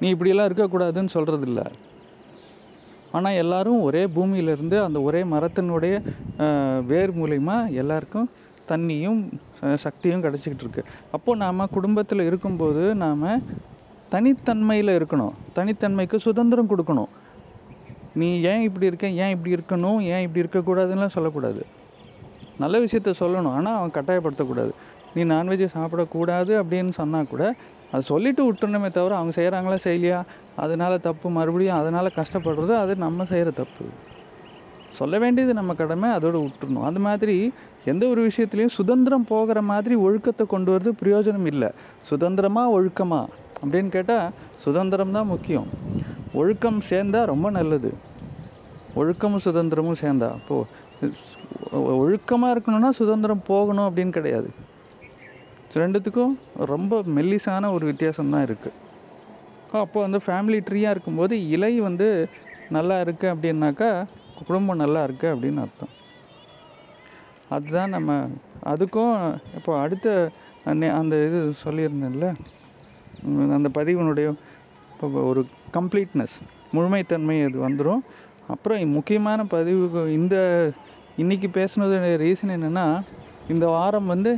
[SPEAKER 1] நீ இப்படியெல்லாம் இருக்கக்கூடாதுன்னு சொல்கிறதில்ல ஆனால் எல்லாரும் ஒரே பூமியிலேருந்து அந்த ஒரே மரத்தினுடைய வேர் மூலிமா எல்லாருக்கும் தண்ணியும் சக்தியும் கிடச்சிக்கிட்டு இருக்கு. அப்போது நாம் குடும்பத்தில் இருக்கும்போது நாம் தனித்தன்மையில் இருக்கணும். தனித்தன்மைக்கு சுதந்திரம் கொடுக்கணும். நீ ஏன் இப்படி இருக்க? ஏன் இப்படி இருக்கணும்? ஏன் இப்படி இருக்கக்கூடாதுன்னுலாம் சொல்லக்கூடாது. நல்ல விஷயத்த சொல்லணும். ஆனால் அவன் கட்டாயப்படுத்தக்கூடாது. நீ நான்வெஜ்ஜை சாப்பிடக்கூடாது அப்படின்னு சொன்னால் கூட அதை சொல்லிட்டு விட்டுணுமே தவிர அவங்க செய்கிறாங்களா செய்யலையா? அதனால் தப்பு. மறுபடியும் அதனால் கஷ்டப்படுறது அது நம்ம செய்கிற தப்பு. சொல்ல வேண்டியது நம்ம கடமை அதோடு விட்டுறணும். அது மாதிரி எந்த ஒரு விஷயத்துலையும் சுதந்திரம் போகிற மாதிரி ஒழுக்கத்தை கொண்டு வரது பிரயோஜனம் இல்லை. சுதந்திரமா ஒழுக்கமா? அப்படின்னு கேட்டால் சுதந்திரம் தான் முக்கியம். ஒழுக்கம் சேர்ந்தால் ரொம்ப நல்லது. ஒழுக்கமும் சுதந்திரமும் சேர்ந்தா. அப்போது ஒழுக்கமாக இருக்கணும்னா சுதந்திரம் போகணும் அப்படின்னு கிடையாது. ரெண்டுத்துக்கும் ரொம்ப மெல்லிசான ஒரு வித்தியாசம் தான் இருக்குது அப்போ வந்து ஃபேமிலி ட்ரீயாக இருக்கும்போது இலை வந்து நல்லா இருக்குது அப்படின்னாக்கா குடும்பம் நல்லா இருக்குது அப்படின்னு அர்த்தம். அதுதான் நம்ம அதுக்கும் இப்போ அடுத்த அந்த இது சொல்லியிருந்தேன்ல அந்த பதிவினுடைய இப்போ ஒரு கம்ப்ளீட்னஸ் முழுமைத்தன்மை அது வந்துடும் அப்புறம் முக்கியமான பதிவு இந்த இன்றைக்கி பேசுனது ரீசன் என்னென்னா இந்த வாரம் வந்து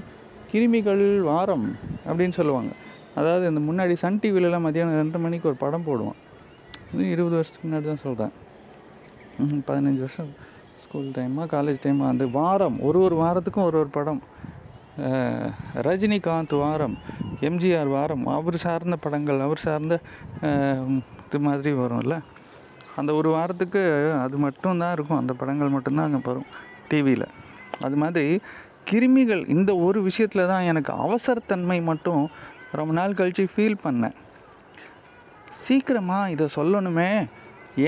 [SPEAKER 1] கிருமிகள் வாரம் அப்படின்னு சொல்லுவாங்க. அதாவது இந்த முன்னாடி சன் டிவிலலாம் மதியானம் ரெண்டு மணிக்கு ஒரு படம் போடுவான். இது இருபது வருஷத்துக்கு முன்னாடி தான் சொல்கிறேன் பதினஞ்சு வருஷம் ஸ்கூல் டைமாக காலேஜ் டைமாக அந்த வாரம் ஒரு ஒரு வாரத்துக்கும் ஒரு ஒரு படம். ரஜினிகாந்த் வாரம் எம்ஜிஆர் வாரம் அவர் சார்ந்த படங்கள் அவர் சார்ந்த இது மாதிரி வரும்ல. அந்த ஒரு வாரத்துக்கு அது மட்டும்தான் இருக்கும். அந்த படங்கள் மட்டும்தான் அங்கே வரும் டிவியில் அது மாதிரி கிருமிகள் இந்த ஒரு விஷயத்தில் தான் எனக்கு அவசரத்தன்மை மட்டும் ரொம்ப நாள் கழித்து ஃபீல் பண்ணேன். சீக்கிரமாக இதை சொல்லணுமே.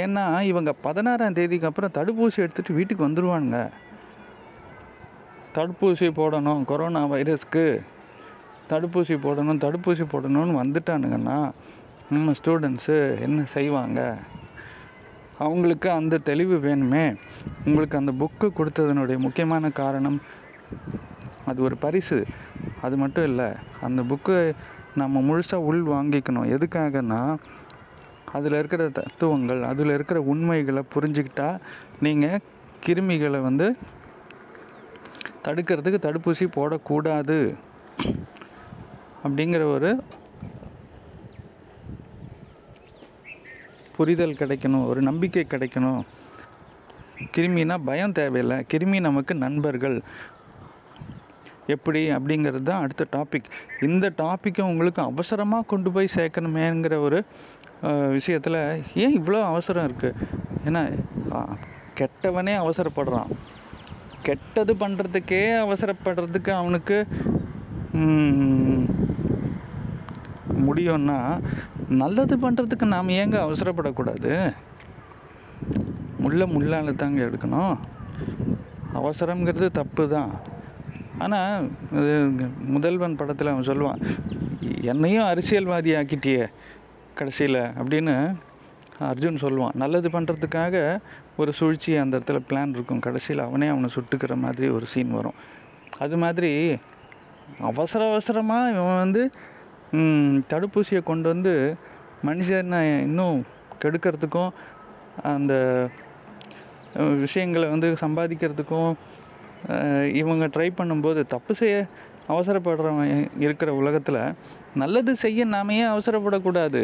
[SPEAKER 1] ஏன்னா இவங்க பதினாறாம் தேதிக்கு அப்புறம் தடுப்பூசி எடுத்துகிட்டு வீட்டுக்கு வந்துடுவானுங்க தடுப்பூசி போடணும் கொரோனா வைரஸ்க்கு தடுப்பூசி போடணும் தடுப்பூசி போடணும்னு வந்துட்டானுங்கன்னா நம்ம ஸ்டூடெண்ட்ஸு என்ன செய்வாங்க? அவங்களுக்கு அந்த தெளிவு வேணுமே. உங்களுக்கு அந்த புக்கு கொடுத்ததனுடைய முக்கியமான காரணம் அது ஒரு பரிசு. அது மட்டும் இல்லை அந்த புக்கு நம்ம முழுசாக உள் வாங்கிக்கணும். எதுக்காகனா அதில் இருக்கிற தத்துவங்கள் அதில் இருக்கிற உண்மைகளை புரிஞ்சுக்கிட்டா நீங்கள் கிருமிகளை வந்து தடுக்கிறதுக்கு தடுப்பூசி போடக்கூடாது. அப்படிங்கிற ஒரு புரிதல் கிடைக்கணும் ஒரு நம்பிக்கை கிடைக்கணும். கிருமினா பயம் தேவையில்லை. கிருமி நமக்கு நண்பர்கள். எப்படி? அப்படிங்கிறது தான் அடுத்த டாபிக் இந்த டாப்பிக்கை உங்களுக்கு அவசரமாக கொண்டு போய் சேர்க்கணுமேங்கிற ஒரு விஷயத்தில் ஏன் இவ்வளோ அவசரம் இருக்குது ஏன்னா கெட்டவனே அவசரப்படுறான். கெட்டது பண்ணுறதுக்கே அவசரப்படுறதுக்கு அவனுக்கு முடியும்னா நல்லது பண்ணுறதுக்கு நாம் ஏங்க அவசரப்படக்கூடாது? முள்ள முள்ளால் தாங்க எடுக்கணும். அவசரங்கிறது தப்பு தான் ஆனால் முதல்வன் படத்தில் அவன் சொல்லுவான் என்னையும் அரசியல்வாதி ஆக்கிட்டியே கடைசியில் அப்படின்னு அர்ஜுன் சொல்லுவான். நல்லது பண்ணுறதுக்காக ஒரு சூழ்ச்சி அந்த இடத்துல பிளான் இருக்கும். கடைசியில் அவனே அவனை சுட்டுக்கிற மாதிரி ஒரு சீன் வரும். அது மாதிரி அவசர அவசரமாக இவன் வந்து தடுப்பூசியை கொண்டு வந்து மனுஷனை இன்னும் கெடுக்கிறதுக்கும் அந்த விஷயங்களை வந்து சம்பாதிக்கிறதுக்கும் இவங்க ட்ரை பண்ணும்போது தப்பு செய்ய அவசரப்படுறவன் இருக்கிற உலகத்தில் நல்லது செய்ய நாம ஏன் அவசரப்படக்கூடாது.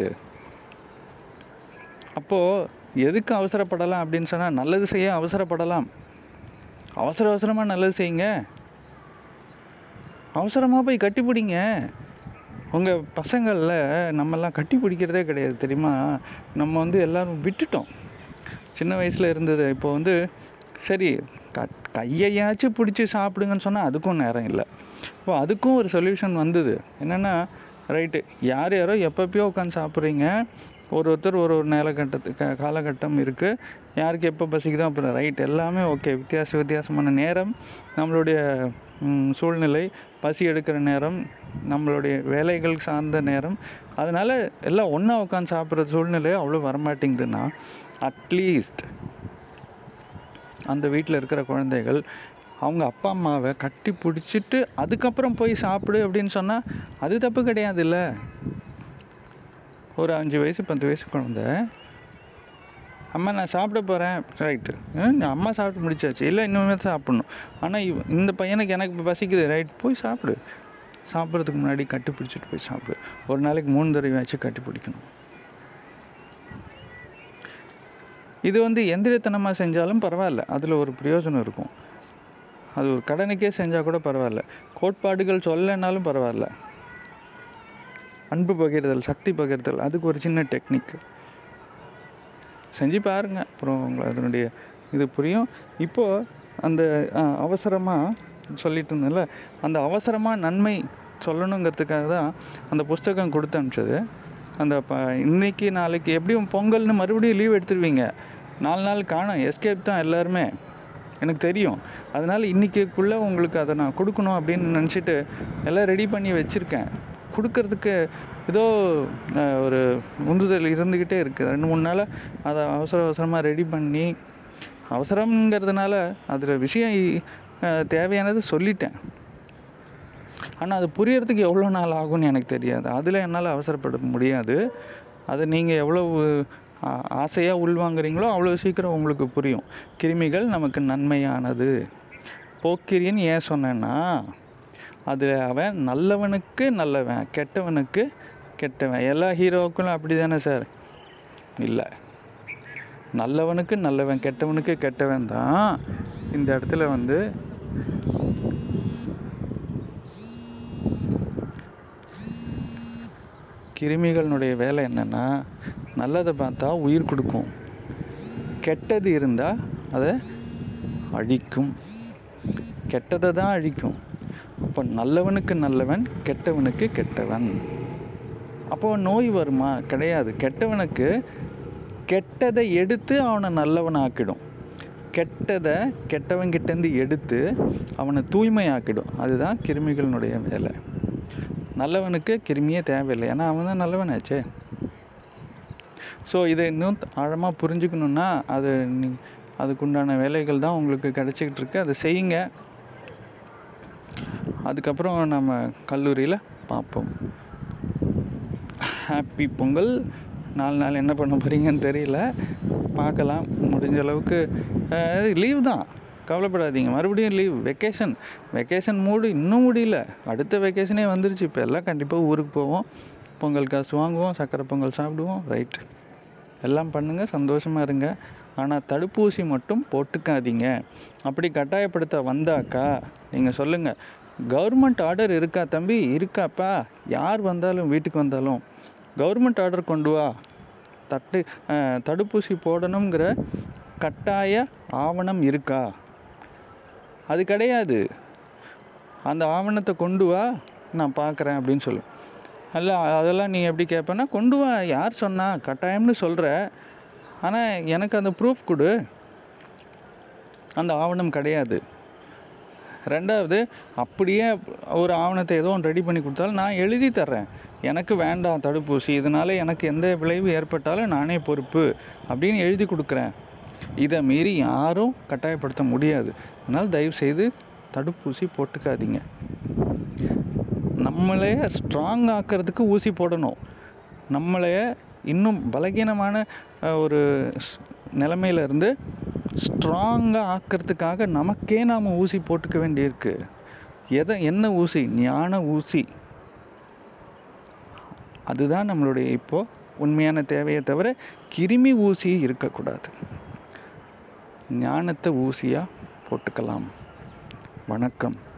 [SPEAKER 1] அப்போது எதுக்கு அவசரப்படலாம் அப்படின்னு சொன்னால் நல்லது செய்ய அவசரப்படலாம். அவசர அவசரமாக நல்லது செய்யுங்க. அவசரமாக போய் கட்டிப்பிடிங்க. உங்கள் பசங்களில் நம்மெல்லாம் கட்டி பிடிக்கிறதே கிடையாது தெரியுமா? நம்ம வந்து எல்லோரும் விட்டுட்டோம். சின்ன வயசில் இருந்தது இப்போ வந்து சரி க கையையாச்சும் பிடிச்சி சாப்பிடுங்கன்னு சொன்னால் அதுக்கும் நேரம் இல்லை. இப்போ அதுக்கும் ஒரு சொல்யூஷன் வந்தது. என்னென்னா ரைட்டு யார் யாரோ எப்பப்பயோ உட்காந்து சாப்பிட்றீங்க ஒரு ஒருத்தர் ஒரு ஒரு நேலகட்டத்து க காலகட்டம் இருக்குது யாருக்கு எப்போ பசிக்குதோ அப்புறம் ரைட் எல்லாமே ஓகே வித்தியாச வித்தியாசமான நேரம் நம்மளுடைய சூழ்நிலை பசி எடுக்கிற நேரம் நம்மளுடைய வேலைகள் சார்ந்த நேரம். அதனால் எல்லாம் ஒன்றா உட்காந்து சாப்பிட்ற சூழ்நிலை அவ்வளோ வரமாட்டேங்குதுன்னா அட்லீஸ்ட் அந்த வீட்டில் இருக்கிற குழந்தைகள் அவங்க அப்பா அம்மாவை கட்டி பிடிச்சிட்டு அதுக்கப்புறம் போய் சாப்பிடு அப்படின்னு சொன்னால் அது தப்பு கிடையாதுல்ல. ஒரு அஞ்சு வயசு பத்து வயசு குழந்த. அம்மா நான் சாப்பிட போகிறேன் ரைட்டு அம்மா சாப்பிட்டு முடிச்சாச்சு. இல்லை இன்னுமே சாப்பிட்ணும். ஆனால் இவ் இந்த பையனுக்கு எனக்கு பசிக்குது. ரைட் போய் சாப்பிடு. சாப்பிட்றதுக்கு முன்னாடி கட்டி பிடிச்சிட்டு போய் சாப்பிடு. ஒரு நாளைக்கு மூணு தடவையாச்சும் கட்டி பிடிக்கணும் இது வந்து எந்திரத்தனமாக செஞ்சாலும் பரவாயில்ல. அதில் ஒரு பிரயோஜனம் இருக்கும். அது ஒரு கடனுக்கே செஞ்சால் கூட பரவாயில்ல. கோட்பாடுகள் சொல்லனாலும் பரவாயில்ல. அன்பு பகிர்தல் சக்தி பகிர்தல் அதுக்கு ஒரு சின்ன டெக்னிக் செஞ்சு பாருங்க. அப்புறம் உங்களை அதனுடைய இது புரியும். இப்போது அந்த அவசரமாக சொல்லிட்டு இருந்தேன்ல அந்த அவசரமாக நன்மை சொல்லணுங்கிறதுக்காக தான் அந்த புஸ்தகம் கொடுத்து அனுப்பிச்சது. அந்த ப இன்றைக்கி நாளைக்கு எப்படியும் பொங்கல்னு மறுபடியும் லீவ் எடுத்துருவீங்க? நாலு நாள் காணும். எஸ்கேப் தான் எல்லாருமே. எனக்கு தெரியும். அதனால் இன்றைக்கிக்குள்ளே உங்களுக்கு அதை நான் கொடுக்கணும் அப்படின்னு நினச்சிட்டு எல்லாம் ரெடி பண்ணி வச்சுருக்கேன். கொடுக்கறதுக்கு ஏதோ ஒரு உந்துதல் இருந்துக்கிட்டே இருக்குது ரெண்டு மூணு நாளாக அதை அவசர அவசரமாக ரெடி பண்ணி அவசரங்கிறதுனால அதில் விஷயம் தேவையானது சொல்லிட்டேன். ஆனால் அது புரியறதுக்கு எவ்வளோ நாள் ஆகும்னு எனக்கு தெரியாது. அதில் என்னால் அவசரப்பட முடியாது. அதை நீங்கள் எவ்வளவு ஆ- ஆசையாக உள்வாங்குறீங்களோ அவ்வளோ சீக்கிரம் உங்களுக்கு புரியும். கிருமிகள் நமக்கு நன்மையானது. போக்கிரின்னு ஏன் சொன்னேன்னா அதில் அவன் நல்லவனுக்கு நல்லவன் கெட்டவனுக்கு கெட்டவன். எல்லா ஹீரோக்களும் அப்படி தானே சார் இல்லை. நல்லவனுக்கு நல்லவன் கெட்டவனுக்கு கெட்டவன் தான் இந்த இடத்துல வந்து கிருமிகளினுடைய வேலை என்னென்னா நல்லதை பார்த்தா உயிர் கொடுக்கும். கெட்டது இருந்தால் அதை அழிக்கும். கெட்டதை தான் அழிக்கும். அப்போ நல்லவனுக்கு நல்லவன் கெட்டவனுக்கு கெட்டவன். அப்போ நோய் வருமா? கிடையாது. கெட்டவனுக்கு கெட்டதை எடுத்து அவனை நல்லவன் ஆக்கிடும் கெட்டதை கெட்டவங்கிட்டேருந்து எடுத்து அவனை தூய்மையாக்கிடும். அதுதான் கிருமிகளினுடைய வேலை. நல்லவனுக்கு கிருமியே தேவையில்லை. ஏன்னா அவன் தான் நல்லவனாச்சே. ஸோ இதை இன்னும் ஆழமாக புரிஞ்சுக்கணுன்னா அது நீ அதுக்குண்டான வேலைகள் தான் உங்களுக்கு கிடச்சிக்கிட்டு இருக்கு. அதை செய்யுங்க. அதுக்கப்புறம் நம்ம கல்லூரியில் பார்ப்போம். ஹாப்பி பொங்கல். நாலு நாள் என்ன பண்ண போகிறீங்கன்னு தெரியல. பார்க்கலாம். முடிஞ்ச அளவுக்கு லீவ் தான். கவலைப்படாதீங்க. மறுபடியும் லீவ் வெக்கேஷன் வெக்கேஷன் மூடு இன்னும் முடியல. அடுத்த வெக்கேஷனே வந்துருச்சு. இப்போ எல்லாம் கண்டிப்பாக ஊருக்கு போவோம். பொங்கல் காசு வாங்குவோம். சக்கரை பொங்கல் சாப்பிடுவோம். ரைட் எல்லாம் பண்ணுங்கள் சந்தோஷமாக இருங்க. ஆனால் தடுப்பூசி மட்டும் போட்டுக்காதீங்க. அப்படி கட்டாயப்படுத்த வந்தாக்கா நீங்கள் சொல்லுங்கள் கவர்மெண்ட் ஆர்டர் இருக்கா தம்பி? இருக்காப்பா. யார் வந்தாலும் வீட்டுக்கு வந்தாலும். கவர்மெண்ட் ஆர்டர் கொண்டு வா. தட்டு தடுப்பூசி போடணுங்கிற கட்டாய ஆவணம் இருக்கா? அது கிடையாது. அந்த ஆவணத்தை கொண்டு வா. நான் பார்க்குறேன் அப்படின்னு சொல்லு. அல்ல அதெல்லாம் நீ எப்படி கேட்பேன்னா கொண்டு வா. யார் சொன்னா? கட்டாயம்னு சொல்கிற ஆனால் எனக்கு அந்த ப்ரூஃப் கொடு. அந்த ஆவணம் கிடையாது. ரெண்டாவது அப்படியே ஒரு ஆவணத்தை ஏதோ ஒன்று ரெடி பண்ணி கொடுத்தாலும் நான் எழுதி தர்றேன். எனக்கு வேண்டாம் தடுப்பூசி இதனால் எனக்கு எந்த விளைவு ஏற்பட்டாலும் நானே பொறுப்பு அப்படின்னு எழுதி கொடுக்குறேன். இதை மீறி யாரும் கட்டாயப்படுத்த முடியாது. அதனால் தயவுசெய்து தடுப்பூசி போட்டுக்காதீங்க. நம்மளே ஸ்ட்ராங் ஆக்கிறதுக்கு ஊசி போடணும். நம்மளைய இன்னும் பலகீனமான ஒரு நிலமையிலேருந்து ஸ்ட்ராங்காக ஆக்கிறதுக்காக நமக்கே நாம் ஊசி போட்டுக்க வேண்டியிருக்கு. எதை என்ன ஊசி? ஞான ஊசி. அதுதான் நம்மளுடைய இப்போது உண்மையான தேவையை தவிர கிருமி ஊசி இருக்கக்கூடாது. ஞானத்தை ஊசியாக போட்டுக்கலாம். வணக்கம்.